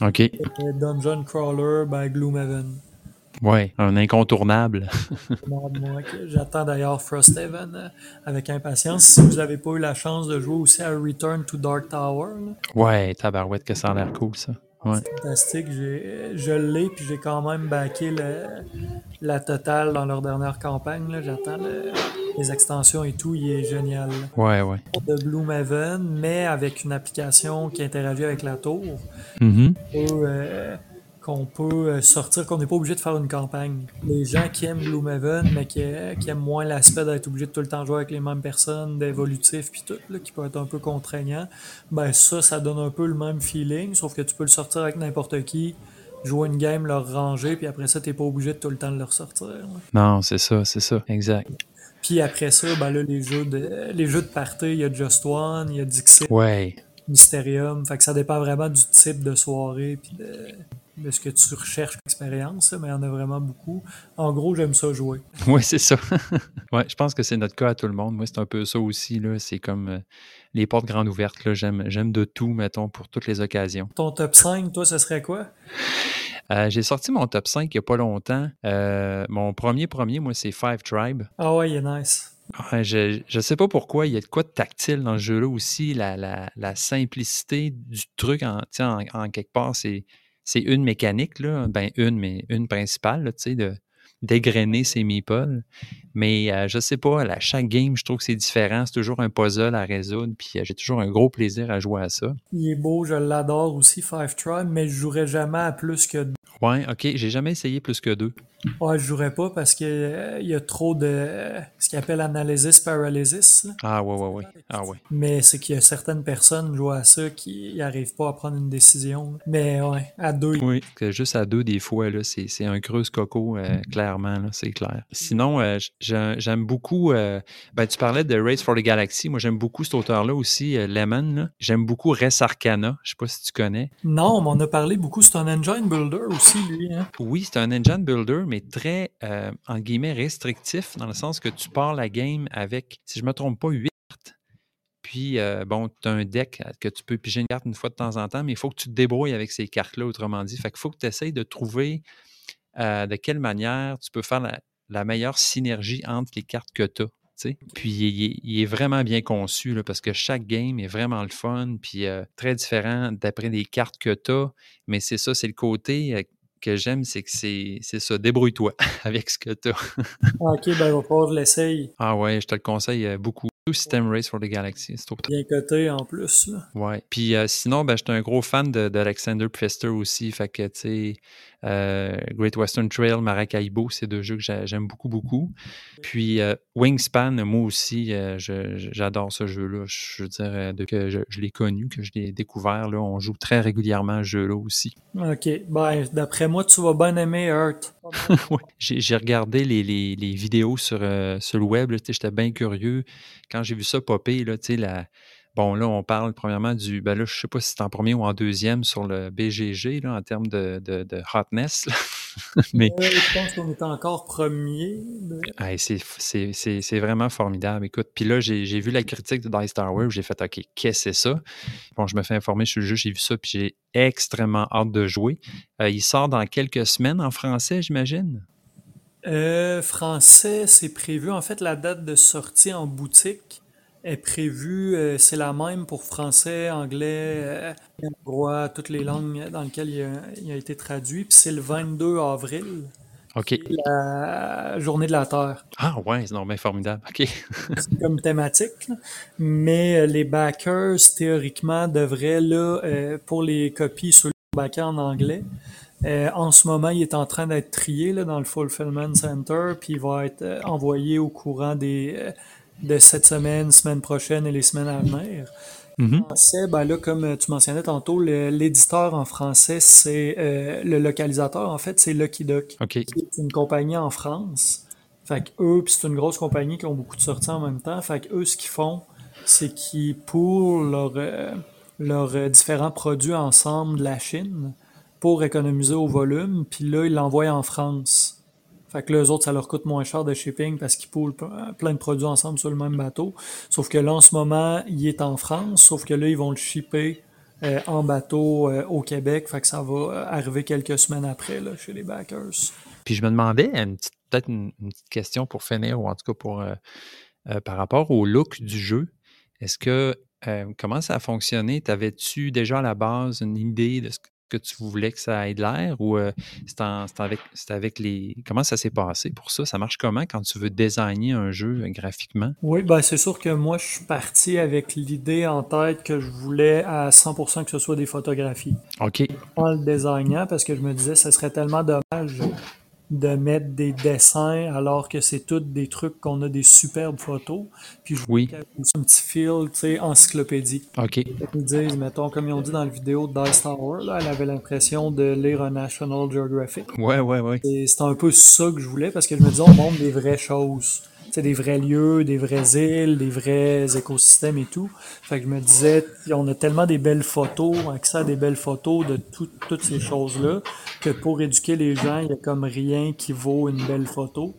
OK. Euh, Dungeon Crawler, ben, Gloomhaven. Ouais. Un incontournable. J'attends d'ailleurs Frosthaven euh, avec impatience. Si vous n'avez pas eu la chance de jouer aussi à Return to Dark Tower, là, Ouais, tabarouette que ça a l'air cool, ça. Ouais. fantastique. J'ai, je l'ai, puis j'ai quand même backé le- la totale dans leur dernière campagne. J'attends le- les extensions et tout. Il est génial. Ouais, ouais. De Gloomhaven, mais avec une application qui interagit avec la tour. Peut, euh, qu'on peut euh, sortir, qu'on n'est pas obligé de faire une campagne. Les gens qui aiment Gloomhaven, mais qui, qui aiment moins l'aspect d'être obligé de tout le temps jouer avec les mêmes personnes, d'évolutif puis tout, là, qui peut être un peu contraignant, ben ça, ça donne un peu le même feeling, sauf que tu peux le sortir avec n'importe qui, jouer une game, le ranger, puis après ça, t'es pas obligé de tout le temps de le ressortir. là. Non, c'est ça, c'est ça. Exact. Puis après ça, ben là, les jeux de les jeux de party, il y a Just One, il y a Ouais. Mysterium, fait que ça dépend vraiment du type de soirée puis de, de ce que tu recherches comme expérience, mais il y en a vraiment beaucoup. En gros, j'aime ça jouer. Oui, c'est ça. ouais, je pense que c'est notre cas à tout le monde. Moi, c'est un peu ça aussi. C'est comme euh, les portes grandes ouvertes. J'aime, de tout, mettons, pour toutes les occasions. Ton top 5, toi, ce serait quoi? Euh, j'ai sorti mon top 5 il n'y a pas longtemps. Euh, mon premier premier, moi, c'est Five Tribe. Ah ouais, il est nice. Ouais, je ne sais pas pourquoi, il y a de quoi de tactile dans ce jeu-là aussi. La, la- la simplicité du truc, en, en quelque part, c'est, c'est une mécanique, là. Ben, une, mais une principale, là, tu sais, de dégrainer ses meeples. Mais euh, je sais pas, à chaque game, je trouve que c'est différent. C'est toujours un puzzle à résoudre, puis euh, j'ai toujours un gros plaisir à jouer à ça. Il est beau, je l'adore aussi, Five Tribe, mais je jouerais jamais à plus que deux. Ouais, ok, j'ai jamais essayé plus que deux. Ouais, je jouerais pas parce que euh, il y a trop de euh, ce qu'ils appelle analysis paralysis. là. Ah ouais, ouais, ouais. Ah ouais. Mais c'est qu'il y a certaines personnes jouant à ça qui n'arrivent pas à prendre une décision. là. Mais ouais, à deux, Oui, que juste à deux, des fois, là, c'est, c'est un creuse coco, euh, clairement, là, c'est clair. Sinon, euh, j'ai- j'aime beaucoup. euh, ben, tu parlais de Race for the Galaxy. Moi, j'aime beaucoup cet auteur-là aussi, euh, Lemon. là. J'aime beaucoup Res Arcana. Je sais pas si tu connais. Non, on m'en a parlé beaucoup. C'est un engine builder aussi, lui. Hein? Oui, c'est un engine builder, mais très, euh, en guillemets, restrictif, dans le sens que tu pars la game avec, si je me trompe pas, 8 cartes. Puis, euh, bon, tu as un deck que tu peux piger une carte une fois de temps en temps, mais il faut que tu te débrouilles avec ces cartes-là, autrement dit. Fait qu'il faut que tu essayes de trouver euh, de quelle manière tu peux faire la, meilleure synergie entre les cartes que tu as. Puis il est, vraiment bien conçu parce que chaque game est vraiment le fun, puis très différent d'après les cartes que tu as. Mais c'est ça, c'est le côté que j'aime, c'est que c'est c'est ça, débrouille-toi avec ce que tu as. Ah, ok, ben il va falloir que je l'essaye. Ah ouais, je te le conseille euh, beaucoup. System Race for the Galaxy. C'est trop Bien coté en plus. Là. Ouais. Puis euh, sinon, ben, j'étais un gros fan de- d'Alexander Pfister aussi. Fait que, tu sais, Great Western Trail, Maracaibo, c'est deux jeux que j'a- j'aime beaucoup, beaucoup. Puis euh, Wingspan, moi aussi, euh, j'adore ce jeu-là. Je veux dire, euh, depuis que je, je l'ai connu, que je l'ai découvert, là, on joue très régulièrement à ce jeu-là aussi. Ok, ben d'après moi, tu vas bien aimer Earth. Ouais. J'ai regardé les, les- les vidéos sur, euh, sur le web, j'étais bien curieux. Quand j'ai vu ça popper, là, la... bon, là, on parle premièrement du, ben là, je sais pas si c'est en premier ou en deuxième sur le BGG, là, en termes de, de, de hotness, là. mais Euh, je pense qu'on est encore premier. hey, c'est- vraiment formidable. Écoute, puis là, j'ai j'ai vu la critique de Dice Tower, j'ai fait, OK, qu'est-ce que c'est ça? Bon, je me fais informer sur le jeu, j'ai vu ça, puis j'ai extrêmement hâte de jouer. Euh, il sort dans quelques semaines en français, j'imagine? Euh, français, c'est prévu. En fait, la date de sortie en boutique est prévue. euh, c'est la même pour français, anglais, euh, hongrois, toutes les langues dans lesquelles il a, il a été traduit. Puis c'est le 22 avril, OK. la journée de la Terre. Ah ouais, c'est normalement formidable. OK. C'est comme thématique. là. Mais euh, les backers, théoriquement, devraient, là, euh, pour les copies sur le backer en anglais, euh, en ce moment, il est en train d'être trié là, dans le Fulfillment Center, puis il va être euh, envoyé au courant des, de cette semaine, semaine prochaine et les semaines à venir. Mhm. Français, ben là, comme euh, tu mentionnais tantôt, le- l'éditeur en français, c'est euh, le localisateur, en fait, c'est Lucky Duck OK. qui est une compagnie en France. Fait que eux, puis c'est une grosse compagnie qui ont beaucoup de sorties en même temps. Fait que eux, ce qu'ils font, c'est qu'ils pour leurs euh, leurs euh, différents produits ensemble de la Chine pour économiser au volume, puis là, ils l'envoient en France. Fait que là, eux autres, ça leur coûte moins cher de shipping parce qu'ils poulent plein de produits ensemble sur le même bateau. Sauf que là, en ce moment, il est en France, sauf que là, ils vont le shipper euh, en bateau euh, au Québec. Fait que ça va euh, arriver quelques semaines après là, chez les backers. Puis je me demandais, peut-être une, petite question pour finir, ou en tout cas pour euh, euh, par rapport au look du jeu. Est-ce que euh, comment ça a fonctionné? T'avais-tu déjà à la base une idée de ce que tu voulais que ça ait de l'air ou euh, c'est avec, avec les. Comment ça s'est passé pour ça? Ça marche comment quand tu veux designer un jeu euh, graphiquement? Oui, ben c'est sûr que moi, je suis parti avec l'idée en tête que je voulais à 100% que ce soit des photographies. OK. En le designant, parce que je me disais, ce serait tellement dommage de mettre des dessins alors que c'est toutes des trucs qu'on a des superbes photos. Puis je Oui. un petit feel, tu sais, encyclopédie. OK. Ils disent, mettons, comme ils ont dit dans la vidéo de Dice Tower, là, elle avait l'impression de lire un National Geographic. Ouais, ouais, ouais. Et c'était un peu ça que je voulais parce que je me disais, on montre des vraies choses. Sais, des vrais lieux, des vraies îles, des vrais écosystèmes et tout. Fait que je me disais, on a tellement des belles photos, accès à des belles photos de tout- toutes ces choses-là, que pour éduquer les gens, il y a comme rien qui vaut une belle photo.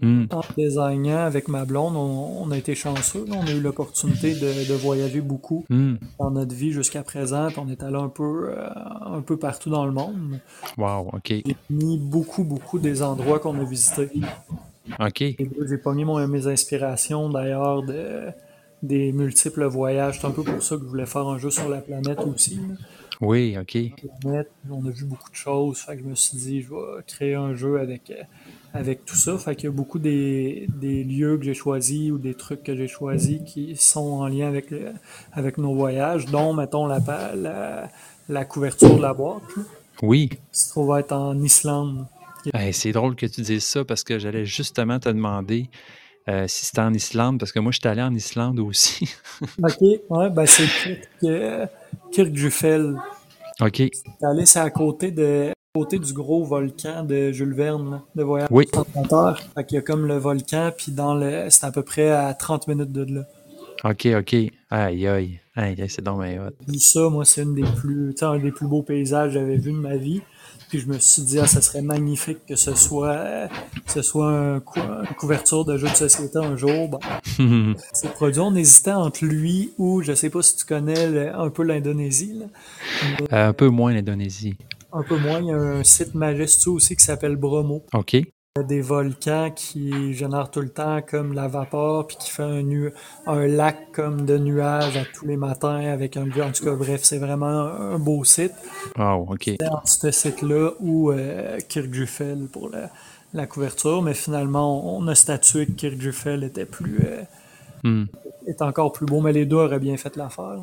Hmm. En designant avec ma blonde, on, on a été chanceux. là. On a eu l'opportunité de, de voyager beaucoup Hmm. dans notre vie jusqu'à présent. Puis on est allé un peu, euh, un peu partout dans le monde. Wow, OK. J'ai mis beaucoup, beaucoup des endroits qu'on a visités. OK. J'ai pogné mon, mes inspirations d'ailleurs de, des multiples voyages. C'est un peu pour ça que je voulais faire un jeu sur la planète aussi. là. Oui, OK. Planète, on a vu beaucoup de choses. Fait que je me suis dit, je vais créer un jeu avec, avec tout ça. Fait qu'il y a beaucoup des, des lieux que j'ai choisis ou des trucs que j'ai choisis qui sont en lien avec, le- avec nos voyages, dont, mettons, la, la, la couverture de la boîte, là, Oui. qui se trouve être en Islande. Hey, c'est drôle que tu dises ça parce que j'allais justement te demander euh, si c'était en Islande, parce que moi, je suis allé en Islande aussi. Ok, ouais, ben c'est Kirk, euh. OK. T'es allé, c'est à côté de côté du gros volcan de Jules Verne, de Voyage Oui. Fait qu'il y a comme le volcan, puis dans le. C'est à peu près à 30 minutes de là. OK, OK. Aïe, aïe. Aïe, c'est hot. Vu ça, moi, c'est une des plus, tu sais, un des plus beaux paysages que j'avais vu de ma vie. Puis je me suis dit, ah, ça serait magnifique que ce soit, que ce soit un cou- une couverture de jeu de société un jour. Ben, c'est produit. On hésitait entre lui ou, je sais pas si tu connais le- un peu l'Indonésie. Euh, un peu moins l'Indonésie. Un peu moins, il y a un site majestueux aussi qui s'appelle Bromo. OK. Des volcans qui génèrent tout le temps comme la vapeur, puis qui fait un, nu un lac comme de nuages à tous les matins avec un En tout cas, bref, c'est vraiment un beau site. Wow, OK. C'était entre ce site-là ou euh, Kirkjufell pour la, la couverture, mais finalement, on, a statué que Kirkjufell était plus, euh, Hmm. est encore plus beau, mais les deux auraient bien fait l'affaire.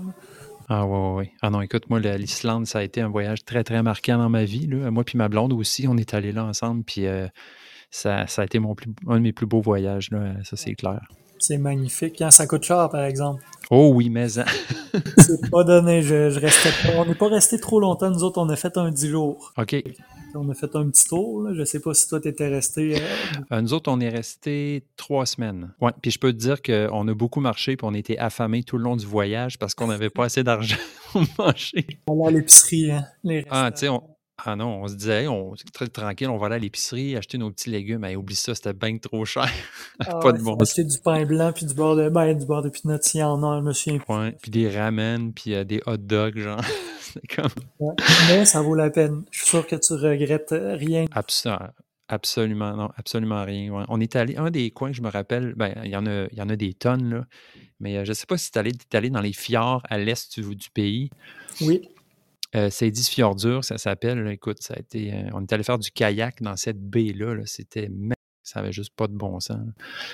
Ah ouais, ouais, ouais. Ah non, écoute, moi, la- l'Islande, ça a été un voyage très, très marquant dans ma vie. Là. Moi puis ma blonde aussi, on est allés là ensemble, puis euh, ça, ça a été mon plus, un de mes plus beaux voyages, là, ça c'est clair. C'est magnifique. hein. Ça coûte cher, par exemple. Oh oui, mais hein. C'est pas donné. Je, je restais pas. On n'est pas resté trop longtemps. Nous autres, on a fait un 10 jours. OK. On a fait un petit tour. Là. Je sais pas si toi, t'étais resté. euh, Euh, nous autres, on est restés trois semaines. Ouais. Puis je peux te dire qu'on a beaucoup marché, puis on était affamés tout le long du voyage parce qu'on n'avait pas assez d'argent pour manger. aller à l'épicerie. hein, les Ah, tu sais, on... ah non, on se disait, hey, on est très tranquille, on va aller à l'épicerie, acheter nos petits légumes. Hey, oublie ça, c'était bien trop cher. Ah pas de bon acheter du pain blanc puis du beurre de ben, du beurre de pinot s'il y en a. Ouais. Puis des ramen, puis euh, des hot dogs, genre. C'est comme Ouais. Mais ça vaut la peine. Je suis sûr que tu regrettes euh, rien. abs- absolument, non, absolument rien. ouais. On est allé, un des coins, je me rappelle, ben, il y en a, il y en a des tonnes, là. Mais euh, je sais pas si tu es allé, dans les fjords à l'est du, du pays. Oui. Euh, c'est 10 Fjordur, ça s'appelle. Écoute, ça a été. euh, on est allé faire du kayak dans cette baie-là. là. C'était ça avait juste pas de bon sens.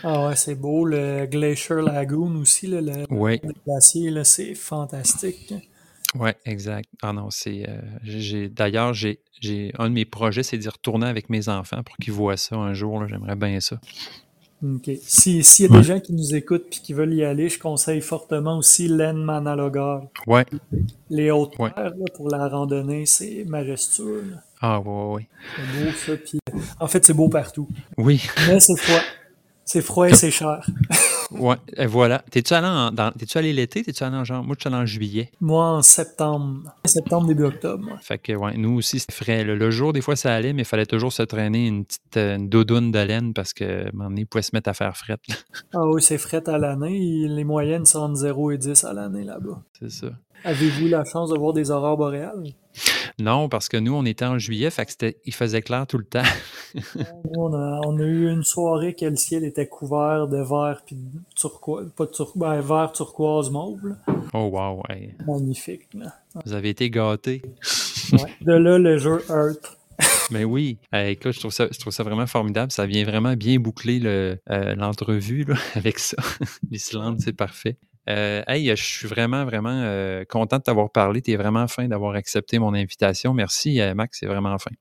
Ah ouais, c'est beau. Le Glacier Lagoon aussi, là, le Ouais, le glacier, c'est fantastique. ouais, exact. Ah non, c'est. euh, D'ailleurs, j'ai, un de mes projets, c'est d'y retourner avec mes enfants pour qu'ils voient ça un jour. J'aimerais bien ça. OK. Si- S'il y a des gens qui nous écoutent et qui veulent y aller, je conseille fortement aussi l'En Manalogar. Ouais. Les hautes Ouais. terres, là, pour la randonnée, c'est majestueux. là. Ah ouais, ouais, ouais. C'est beau, ça. Puis, en fait, c'est beau partout. Oui, Mais c'est froid. C'est froid et c'est cher. ouais. Voilà. T'es-tu allé, en, dans- t'es-tu allé l'été? T'es-tu allé en genre. Moi, je suis allé en juillet. Moi, en septembre. Septembre, début octobre. Fait que, ouais, nous aussi, c'est frais. là. Le jour, des fois, ça allait, mais il fallait toujours se traîner une petite euh, une doudoune de laine parce que, à un moment donné, il pouvait se mettre à faire frette. là. Ah oui, c'est fret à l'année. Les moyennes sont entre 0 et 10 à l'année là-bas. C'est ça. Avez-vous la chance de voir des aurores boréales? Non, parce que nous, on était en juillet, fait que il faisait clair tout le temps. On a, on a eu une soirée que le ciel était couvert de vert puis de turquoise, pas de turquoise, ben, vert turquoise mauve. là. Oh, wow. Magnifique. là. Vous avez été gâtés. Ouais. De là, le jeu Earth. Mais oui, Euh, écoute, je trouve, ça, je trouve ça vraiment formidable. Ça vient vraiment bien boucler le, euh, l'entrevue avec ça. L'Islande, c'est parfait. Euh, hey, je suis vraiment, vraiment euh, content de t'avoir parlé. Tu es vraiment fin d'avoir accepté mon invitation. Merci, euh, Max, c'est vraiment fin.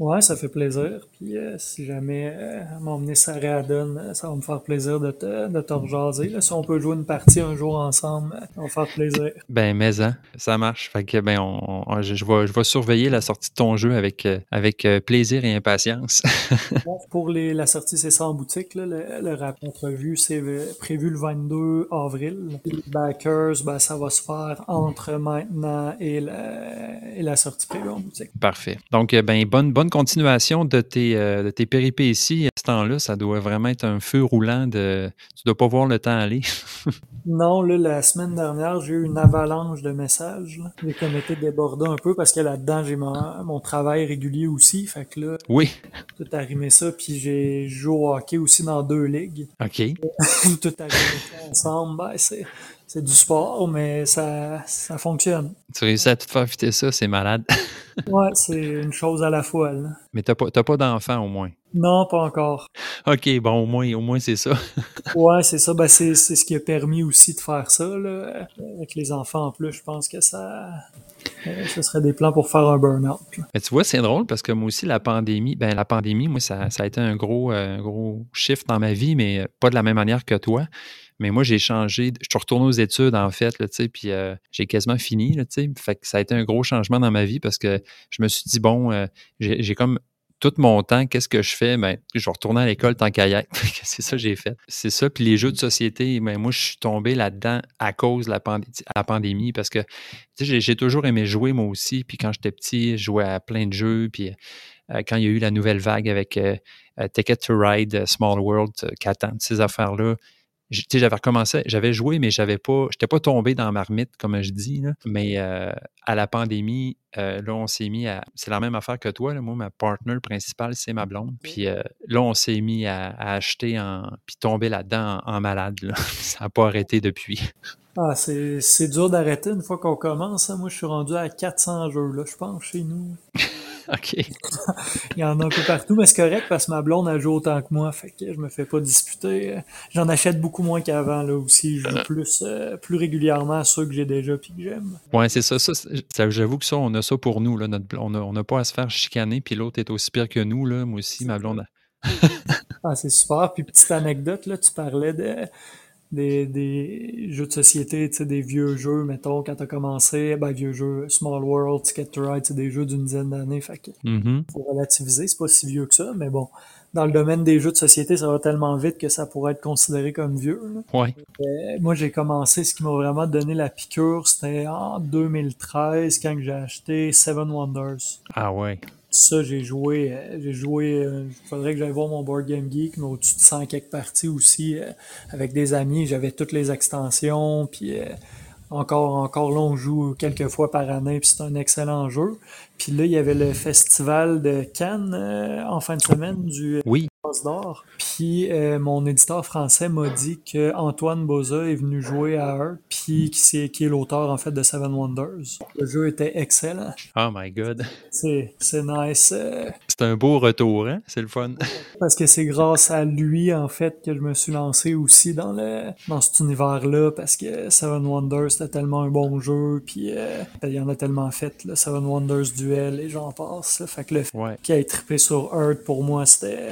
Ouais, ça fait plaisir. Puis euh, si jamais euh, m'emmener ça réadonne, euh, ça va me faire plaisir de te, de te rejaser. là. Si on peut jouer une partie un jour ensemble, euh, ça va me faire plaisir. Ben, mais hein, ça marche. Fait que, ben, on, on- je, je vais, je vais surveiller la sortie de ton jeu avec, euh, avec plaisir et impatience. Bon, Pour les, la sortie, c'est ça en boutique. Là, le, le rap entrevue, c'est prévu le 22 avril. Les backers, ben, ça va se faire entre maintenant et la, et la sortie prévue en boutique. Parfait. Donc, ben, bonne, bonne continuation de tes, euh, de tes péripéties. À ce temps-là, ça doit vraiment être un feu roulant de. Tu dois pas voir le temps aller. Non, là, la semaine dernière, j'ai eu une avalanche de messages. là. J'ai comme été débordé un peu parce que là-dedans, j'ai mon, mon travail régulier aussi. Fait que là, Oui. tout a rimé ça. Puis j'ai joué au hockey aussi dans deux ligues. OK. tout a rimé ça ensemble. Ben, c'est, c'est du sport, mais ça, ça fonctionne. Tu réussis à tout faire fitter ça, c'est malade. Ouais, c'est une chose à la fois. là. Mais t'as pas, pas d'enfant au moins? Non, pas encore. OK, bon, au moins, au moins c'est ça. Ouais, c'est ça. Ben, c'est, ce qui a permis aussi de faire ça. Là. Avec les enfants en plus, je pense que ça, euh, ce serait des plans pour faire un burn-out. tu vois, c'est drôle parce que moi aussi, la pandémie, ben la pandémie, moi, ça, ça a été un gros, euh, gros shift dans ma vie, mais pas de la même manière que toi. Mais moi, j'ai changé. Je suis retourné aux études, en fait, là, tu sais, puis euh, j'ai quasiment fini, là, tu sais. Fait que ça a été un gros changement dans ma vie parce que je me suis dit, bon, euh, j'ai comme tout mon temps, qu'est-ce que je fais? Ben, je vais retourner à l'école tant kayak. c'est ça que j'ai fait. C'est ça. Puis les jeux de société, ben, moi, je suis tombé là-dedans à cause de la, pandé- la pandémie parce que tu sais, j'ai- toujours aimé jouer moi aussi. Puis quand j'étais petit, je jouais à plein de jeux. Puis euh, quand il y a eu la nouvelle vague avec euh, Ticket to Ride, Small World, Catan, ces affaires-là, j'avais recommencé, j'avais joué, mais j'avais pas, j'étais pas tombé dans marmite, comme je dis. Là. Mais euh, à la pandémie, euh, là, on s'est mis à. C'est la même affaire que toi. Là. Moi, ma partner principale, c'est ma blonde. Puis euh, là, on s'est mis à, à acheter en. Puis tomber là-dedans en, en malade. Là. Ça n'a pas arrêté depuis. Ah, c'est, c'est dur d'arrêter une fois qu'on commence. hein. Moi, je suis rendu à 400 jeux, là, je pense, chez nous. OK. Il y en a un peu partout, mais c'est correct parce que ma blonde, elle joue autant que moi, fait que je me fais pas disputer. J'en achète beaucoup moins qu'avant, là, aussi. Je joue plus, euh, plus régulièrement à ceux que j'ai déjà puis que j'aime. Ouais, c'est ça. ça, J'avoue que ça, on a ça pour nous. Là, notre, on n'a on a pas à se faire chicaner, puis l'autre est aussi pire que nous. Là. Moi aussi, ma blonde. Ah, c'est super. Puis petite anecdote, là, tu parlais de, des, des jeux de société, tu sais, des vieux jeux, mettons, quand t'as commencé, ben, vieux jeux, Small World, Ticket to Ride, c'est des jeux d'une dizaine d'années, fait que faut relativiser, c'est pas si vieux que ça, mais bon, dans le domaine des jeux de société, ça va tellement vite que ça pourrait être considéré comme vieux, là. Ouais. Euh, moi, j'ai commencé, ce qui m'a vraiment donné la piqûre, c'était en 2013, quand j'ai acheté Seven Wonders. Ah ouais. Ça, j'ai joué, euh, j'ai joué, euh, il faudrait que j'aille voir mon Board Game Geek, mais au-dessus de 100 quelques parties aussi, euh, avec des amis, j'avais toutes les extensions, puis euh, encore, encore là, on joue quelques fois par année, puis c'est un excellent jeu. Puis là, il y avait le festival de Cannes euh, en fin de semaine du Oui. D'or. Puis euh, mon éditeur français m'a dit que Antoine Boza est venu jouer à eux, puis qui, qui est l'auteur en fait de Seven Wonders. Le jeu était excellent. Oh my God. C'est c'est nice. euh, C'est un beau retour, hein? C'est le fun. parce que c'est grâce à lui, en fait, que je me suis lancé aussi dans le dans cet univers-là, parce que Seven Wonders, c'était tellement un bon jeu, puis euh, il y en a tellement fait, là, Seven Wonders Duel, et j'en passe. Fait que le fait Ouais. qu'il ait trippé sur Earth, pour moi, c'était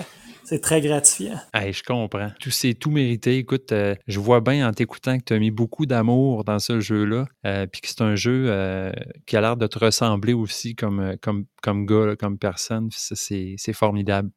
c'est très gratifiant. Je comprends. Tout c'est tout mérité. Écoute, euh, je vois bien en t'écoutant que tu as mis beaucoup d'amour dans ce jeu-là, euh, puis que c'est un jeu euh, qui a l'air de te ressembler aussi comme, comme, comme gars, comme personne. C'est formidable.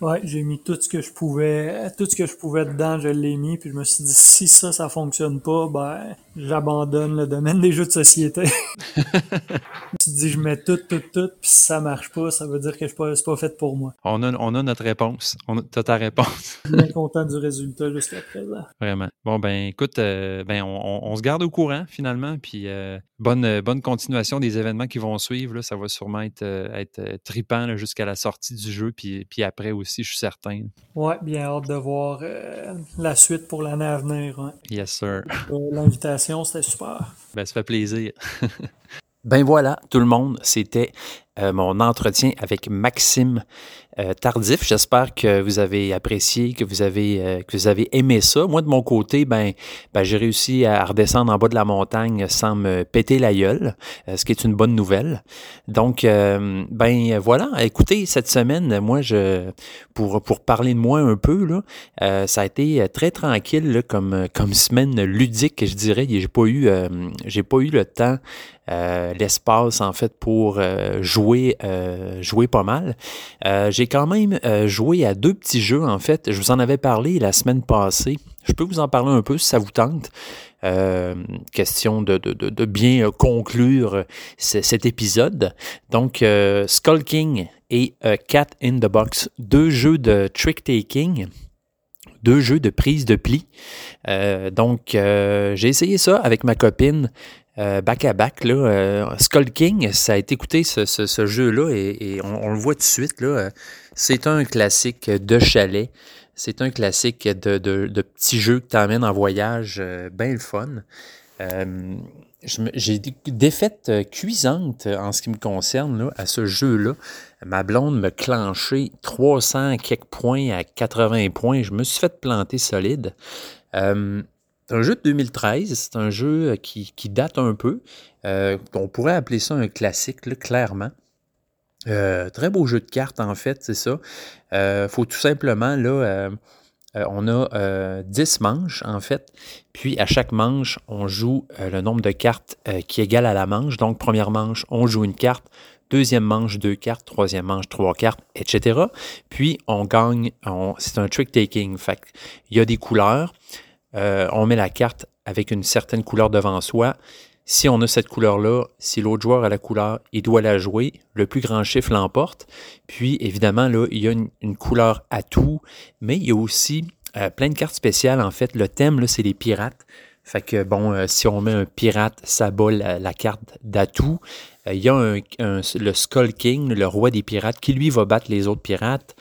Ouais, j'ai mis tout ce que je pouvais, tout ce que je pouvais dedans, je l'ai mis, puis je me suis dit, si ça, ça fonctionne pas, ben, j'abandonne le domaine des jeux de société. je me suis dit, je mets tout, tout, tout, puis si ça marche pas, ça veut dire que je pas, c'est pas fait pour moi. On a, on a notre réponse. On a, t'as ta réponse. Bien content du résultat jusqu'à présent. Vraiment. Bon, ben écoute, euh, ben, on, on- on se garde au courant finalement, puis euh, bonne, bonne continuation des événements qui vont suivre. là. Ça va sûrement être, euh, être trippant là, jusqu'à la sortie du jeu, puis, puis après aussi, je suis certain. Ouais, bien hâte de voir euh, la suite pour l'année à venir. Yes, sir. Euh, L'invitation, c'était super. Ben, ça fait plaisir. ben voilà, tout le monde, c'était euh, mon entretien avec Maxime euh, Tardif. J'espère que vous avez apprécié, que vous avez, euh, que vous avez aimé ça. Moi, de mon côté, ben, ben j'ai réussi à redescendre en bas de la montagne sans me péter la gueule, ce qui est une bonne nouvelle. Donc, ben voilà, écoutez, cette semaine, moi, je pour, pour parler de moi un peu, là, ça a été très tranquille comme, comme semaine ludique, je dirais. J'ai pas eu, j'ai pas eu le temps, euh, l'espace en fait pour euh, jouer, euh, jouer pas mal. Euh, j'ai quand même euh, joué à deux petits jeux en fait. Je vous en avais parlé la semaine passée. Je peux vous en parler un peu si ça vous tente. Euh, question de, bien euh, conclure cet épisode. Donc, euh, Skull King et euh, Cat in the Box, deux jeux de trick-taking, deux jeux de prise de pli. Euh, donc, euh, j'ai essayé ça avec ma copine euh, back à back. Là, euh, Skull King, ça a été écouté ce, ce- ce jeu-là et, et on, on le voit tout de suite. Là, euh, c'est un classique de chalet. C'est un classique de, de, de petits jeux que tu emmènes en voyage, euh, bien le fun. Euh, J'ai des défaite euh, cuisante euh, en ce qui me concerne là, à ce jeu-là. Ma blonde me clenché 300 quelques points à 80 points. Je me suis fait planter solide. Euh, c'est un jeu de 2013. C'est un jeu euh, qui, qui date un peu. Euh, on pourrait appeler ça un classique, là, clairement. Euh, très beau jeu de cartes, en fait, c'est ça. Il faut tout simplement, là, euh, euh, on a euh, 10 manches, en fait. Puis, à chaque manche, on joue euh, le nombre de cartes euh, qui est égal à la manche. Donc, première manche, on joue une carte. Deuxième manche, deux cartes. Troisième manche, trois cartes, etc. Puis, on gagne. c'est un trick-taking. Fait il y a des couleurs. Euh, on met la carte avec une certaine couleur devant soi. Si on a cette couleur-là, si l'autre joueur a la couleur, il doit la jouer. Le plus grand chiffre l'emporte. Puis, évidemment, là, il y a une, couleur atout, mais il y a aussi euh, plein de cartes spéciales. En fait, le thème, c'est les pirates. Fait que, bon, euh, si on met un pirate, ça bat la, carte d'atout. Il y a le Skull King, le roi des pirates, qui lui va battre les autres pirates.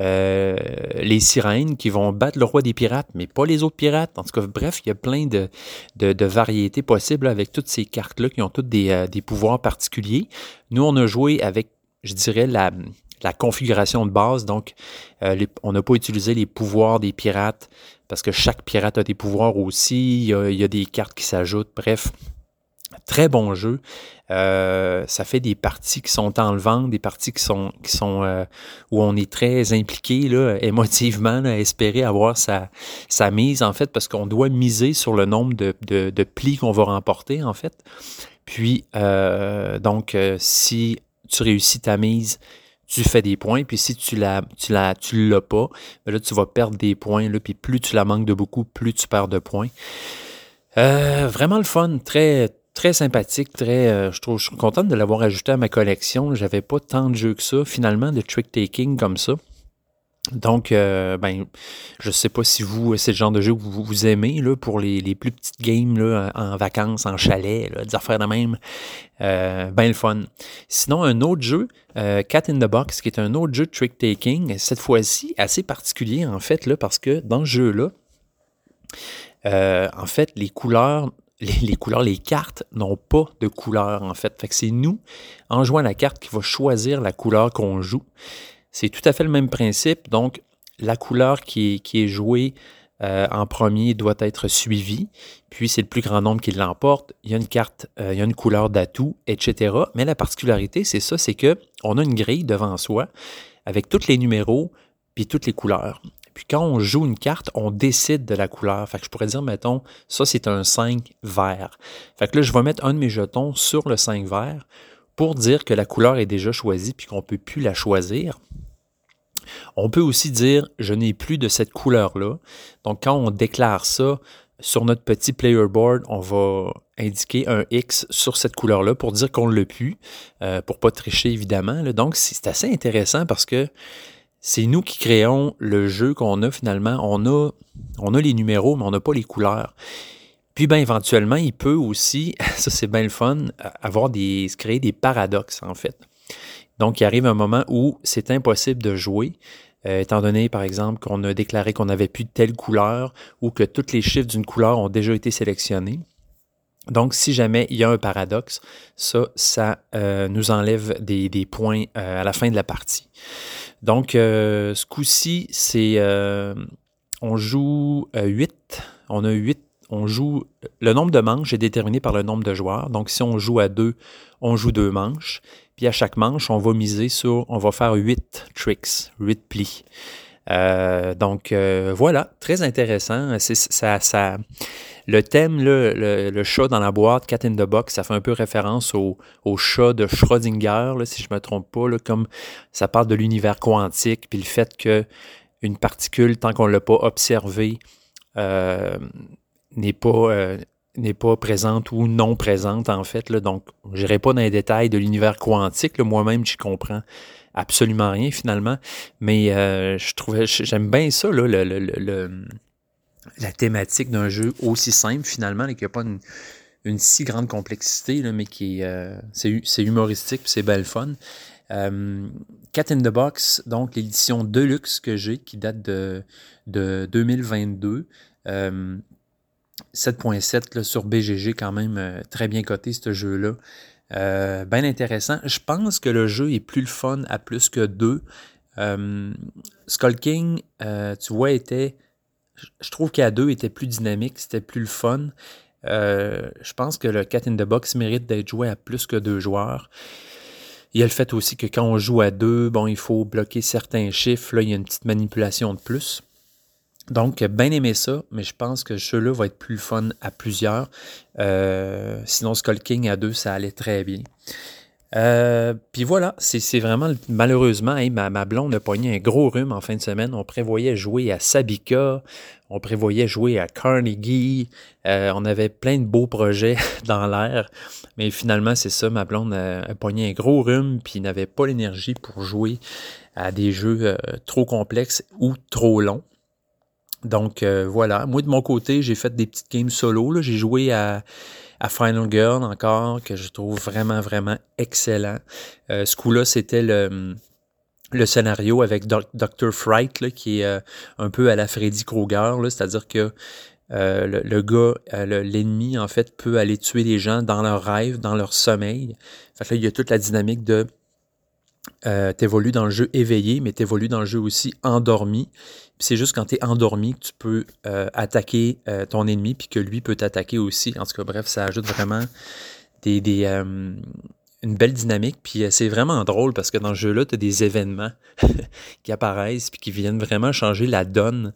Euh, les sirènes qui vont battre le roi des pirates, mais pas les autres pirates. En tout cas, bref, il y a plein de, de, variétés possibles avec toutes ces cartes-là qui ont toutes des, euh, des pouvoirs particuliers. Nous, on a joué avec je dirais, la, la configuration de base. Donc, euh, on n'a pas utilisé les pouvoirs des pirates parce que chaque pirate a des pouvoirs aussi. Il y a, des cartes qui s'ajoutent. Bref, très bon jeu. Euh, ça fait des parties qui sont enlevantes, des parties qui sont, qui sont euh, où on est très impliqué là, émotivement à espérer avoir sa, sa mise en fait parce qu'on doit miser sur le nombre de, de, plis qu'on va remporter en fait. Puis donc si tu réussis ta mise, tu fais des points, puis si tu la, tu la, tu l'as pas, ben là, tu vas perdre des points, là, puis plus tu la manques de beaucoup, plus tu perds de points. Euh, vraiment le fun, très, très sympathique, très, euh, je trouve, je suis content de l'avoir ajouté à ma collection. J'avais pas tant de jeux que ça, finalement, de trick-taking comme ça. Donc, euh, ben, je sais pas si vous, c'est le genre de jeu que vous, aimez là, pour les, plus petites games là, en vacances, en chalet, là, des affaires de même. Euh, ben le fun. Sinon, un autre jeu, euh, Cat in the Box, qui est un autre jeu de trick-taking, cette fois-ci assez particulier en fait, là, parce que dans ce jeu-là, en fait, les couleurs les, couleurs, les cartes n'ont pas de couleur, en fait. Que c'est nous, en jouant la carte, qui va choisir la couleur qu'on joue. C'est tout à fait le même principe. Donc, la couleur qui est, jouée euh, en premier doit être suivie. Puis, c'est le plus grand nombre qui l'emporte. Il y a une carte, euh, il y a une couleur d'atout, etc. Mais la particularité, c'est ça, c'est qu'on a une grille devant soi avec tous les numéros puis toutes les couleurs. Puis quand on joue une carte, on décide de la couleur. Fait que je pourrais dire, mettons, ça c'est un 5 vert. Fait que là, je vais mettre un de mes jetons sur le 5 vert pour dire que la couleur est déjà choisie puis qu'on ne peut plus la choisir. On peut aussi dire je n'ai plus de cette couleur-là. Donc, quand on déclare ça sur notre petit player board, on va indiquer un X sur cette couleur-là pour dire qu'on ne l'a plus, euh, pour ne pas tricher évidemment. Donc, c'est assez intéressant parce que c'est nous qui créons le jeu qu'on a finalement. On a, on a les numéros, mais on n'a pas les couleurs. Puis, ben, éventuellement, il peut aussi, ça c'est bien le fun, avoir des, créer des paradoxes, en fait. Donc, il arrive un moment où c'est impossible de jouer, euh, étant donné, par exemple, qu'on a déclaré qu'on n'avait plus de telle couleur ou que tous les chiffres d'une couleur ont déjà été sélectionnés. Donc, si jamais il y a un paradoxe, ça, ça euh, nous enlève des, points euh, à la fin de la partie. Donc, ce coup-ci, c'est on joue 8. On a 8 on joue. Le nombre de manches est déterminé par le nombre de joueurs. Donc, si on joue à deux, on joue deux manches. Puis à chaque manche, on va miser sur, on va faire huit tricks, huit plis. Euh, donc euh, voilà, très intéressant. Ça, ça, le thème, le, le, chat dans la boîte, Cat in the Box, ça fait un peu référence au, au chat de Schrödinger, si je ne me trompe pas, comme ça parle de l'univers quantique, puis le fait que une particule, tant qu'on ne l'a pas observée, euh, n'est pas, n'est pas présente ou non présente, en fait. Donc, je n'irai pas dans les détails de l'univers quantique. Moi-même, je comprends absolument rien, finalement. Mais euh, je trouvais, j'aime bien ça, là, le, la thématique d'un jeu aussi simple, finalement, et qui n'a pas une, si grande complexité, là, mais qui est, euh, c'est, humoristique, c'est belle fun. Euh, Cat in the Box, donc l'édition Deluxe que j'ai, qui date de, de 2022. 7.7 sur BGG, quand même euh, très bien coté ce jeu-là. Euh, bien intéressant. Je pense que le jeu est plus le fun à plus que 2. Euh, Skull King, tu vois, était. Je trouve qu'à 2 était plus dynamique, c'était plus le fun. je pense que le Cat in the Box mérite d'être joué à plus que deux joueurs. Il y a le fait aussi que quand on joue à deux, bon, il faut bloquer certains chiffres. Là, il y a une petite manipulation de plus. Donc, bien aimé ça, mais je pense que ce jeu-là va être plus fun à plusieurs. Euh, sinon, Skull King à deux, ça allait très bien. Euh, puis voilà, c'est vraiment malheureusement, ma, blonde a pogné un gros rhume en fin de semaine. On prévoyait jouer à Sabika, on prévoyait jouer à Carnegie, euh, on avait plein de beaux projets dans l'air, mais finalement c'est ça, ma blonde a, pogné un gros rhume puis n'avait pas l'énergie pour jouer à des jeux trop complexes ou trop longs. Donc euh, voilà, moi de mon côté, j'ai fait des petites games solo. J'ai joué à, Final Girl encore, que je trouve vraiment, vraiment excellent. Euh, ce coup-là, c'était le, le scénario avec Dr. Fright, qui est euh, un peu à la Freddy Krueger, c'est-à-dire que le, le, gars, l'ennemi, en fait, peut aller tuer les gens dans leur rêve, dans leur sommeil. Fait que là, il y a toute la dynamique de euh, tu évolues dans le jeu éveillé, mais tu évolues dans le jeu aussi endormi. C'est juste quand tu es endormi que tu peux euh, attaquer euh, ton ennemi, puis que lui peut t'attaquer aussi. En tout cas, bref, ça ajoute vraiment des, des une belle dynamique. Puis c'est vraiment drôle parce que dans ce jeu-là, tu as des événements qui apparaissent puis qui viennent vraiment changer la donne.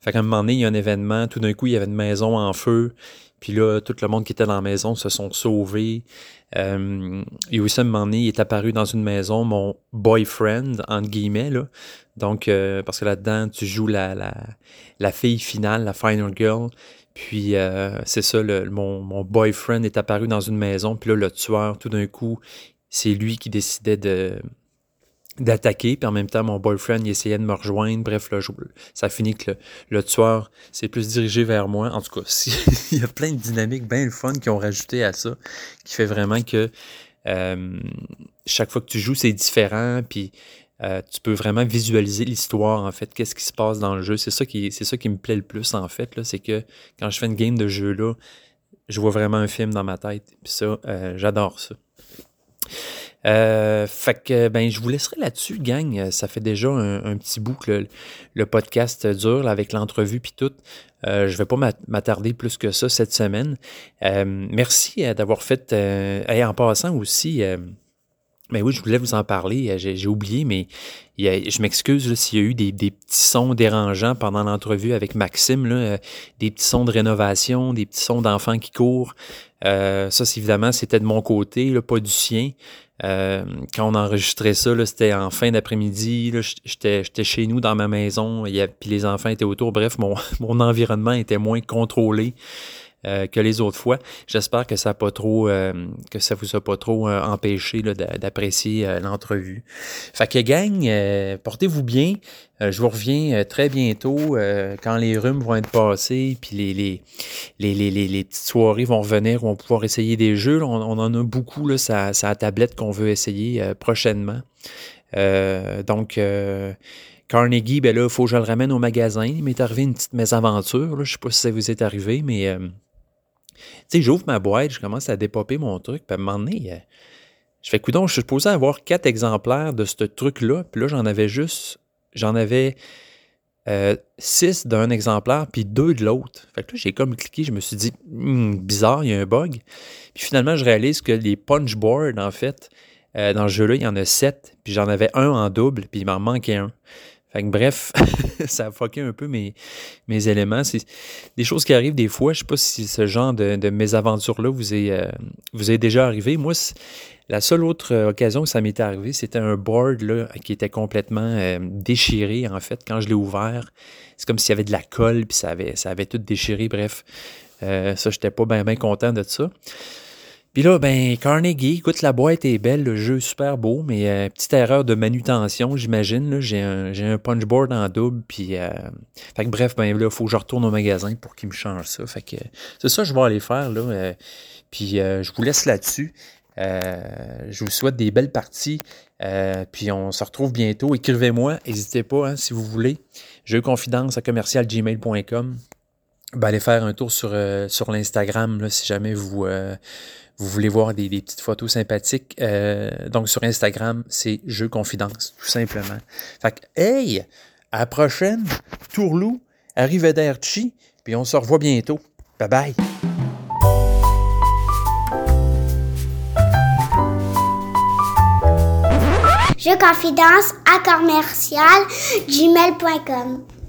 Fait qu'à un moment donné, il y a un événement, tout d'un coup, il y avait une maison en feu. Puis là, tout le monde qui était dans la maison se sont sauvés. Euh, et aussi, est apparu dans une maison mon boyfriend, entre guillemets. Là. Donc, euh, parce que là-dedans, tu joues la, la, la, fille finale, la final girl. Puis, euh, c'est ça, le, mon, mon boyfriend est apparu dans une maison. Puis là, le tueur, tout d'un coup, c'est lui qui décidait de, d'attaquer, puis en même temps, mon boyfriend, il essayait de me rejoindre. Bref, là, ça finit que le, tueur s'est plus dirigé vers moi. En tout cas, il y a plein de dynamiques bien fun qui ont rajouté à ça, qui fait vraiment que euh, chaque fois que tu joues, c'est différent, puis euh, tu peux vraiment visualiser l'histoire, en fait, qu'est-ce qui se passe dans le jeu. C'est ça qui, me plaît le plus, en fait, c'est que quand je fais une game de jeu je vois vraiment un film dans ma tête. Puis ça, euh, j'adore ça. Euh, fait que ben je vous laisserai là-dessus, gang. Ça fait déjà un, petit bout que le, podcast dure avec l'entrevue puis tout. Euh, je vais pas m'attarder plus que ça cette semaine. Euh, merci euh, d'avoir fait. et en passant aussi. Mais oui, je voulais vous en parler. J'ai oublié, mais je m'excuse s'il y a eu des, petits sons dérangeants pendant l'entrevue avec Maxime, là, des petits sons de rénovation, des petits sons d'enfants qui courent. ça, évidemment, c'était de mon côté, là, pas du sien. Euh, quand on enregistrait ça, c'était en fin d'après-midi. J'étais chez nous dans ma maison, et puis les enfants étaient autour. Bref, mon, mon environnement était moins contrôlé. Euh, que les autres fois. J'espère que ça pas trop euh, que ça vous a pas trop euh, empêché d'apprécier l'entrevue. Fait que gang, portez-vous bien. je vous reviens très bientôt quand les rhumes vont être passés, puis les, les, les, les, les petites soirées vont revenir, on va pouvoir essayer des jeux. On, en a beaucoup là, ça, ça tablette qu'on veut essayer prochainement. donc Carnegie, ben là, il faut que je le ramène au magasin. Il m'est arrivé une petite mésaventure. Je ne sais pas si ça vous est arrivé, mais j'ouvre ma boîte, je commence à dépoper mon truc, puis à un moment donné, euh, je fais coudon, je suis supposé avoir quatre exemplaires de ce truc-là, puis là, j'en avais juste, j'en avais euh, six d'un exemplaire, puis deux de l'autre. Fait que là, j'ai comme cliqué, je me suis dit, hmm, bizarre, il y a un bug. Puis finalement, je réalise que les punch boards, en fait, euh, dans le jeu-là, il y en a sept, puis j'en avais un en double, puis il m'en manquait un. Fait que bref, ça a fucké un peu mes, mes éléments. C'est des choses qui arrivent des fois. Je sais pas si ce genre de, de mésaventure-là vous est, euh, vous est déjà arrivé. Moi, la seule autre euh, occasion que ça m'était arrivé, c'était un board là, qui était complètement euh, déchiré, en fait, quand je l'ai ouvert. C'est comme s'il y avait de la colle, puis ça avait, ça avait tout déchiré. Bref, ça, j'étais pas bien content de ça. Puis là, ben, Carnegie, écoute, la boîte est belle, le jeu est super beau, mais euh, petite erreur de manutention, j'imagine. J'ai un, un punchboard en double, puis... Euh, fait que bref, ben là, il faut que je retourne au magasin pour qu'il me change ça. Fait que c'est ça que je vais aller faire, là. Euh, puis je vous laisse là-dessus. je vous souhaite des belles parties. puis on se retrouve bientôt. Écrivez-moi, n'hésitez pas hein, si vous voulez. Jeu confidence à commercialgmail.com. Ben, allez faire un tour sur, sur l'Instagram si jamais vous, vous voulez voir des, petites photos sympathiques, euh, donc sur Instagram, c'est Jeux Confidence, tout simplement. Fait que, hey, à la prochaine, Tourlou, Arrivederci, puis on se revoit bientôt. Bye bye. Jeux Confidence à commercial gmail.com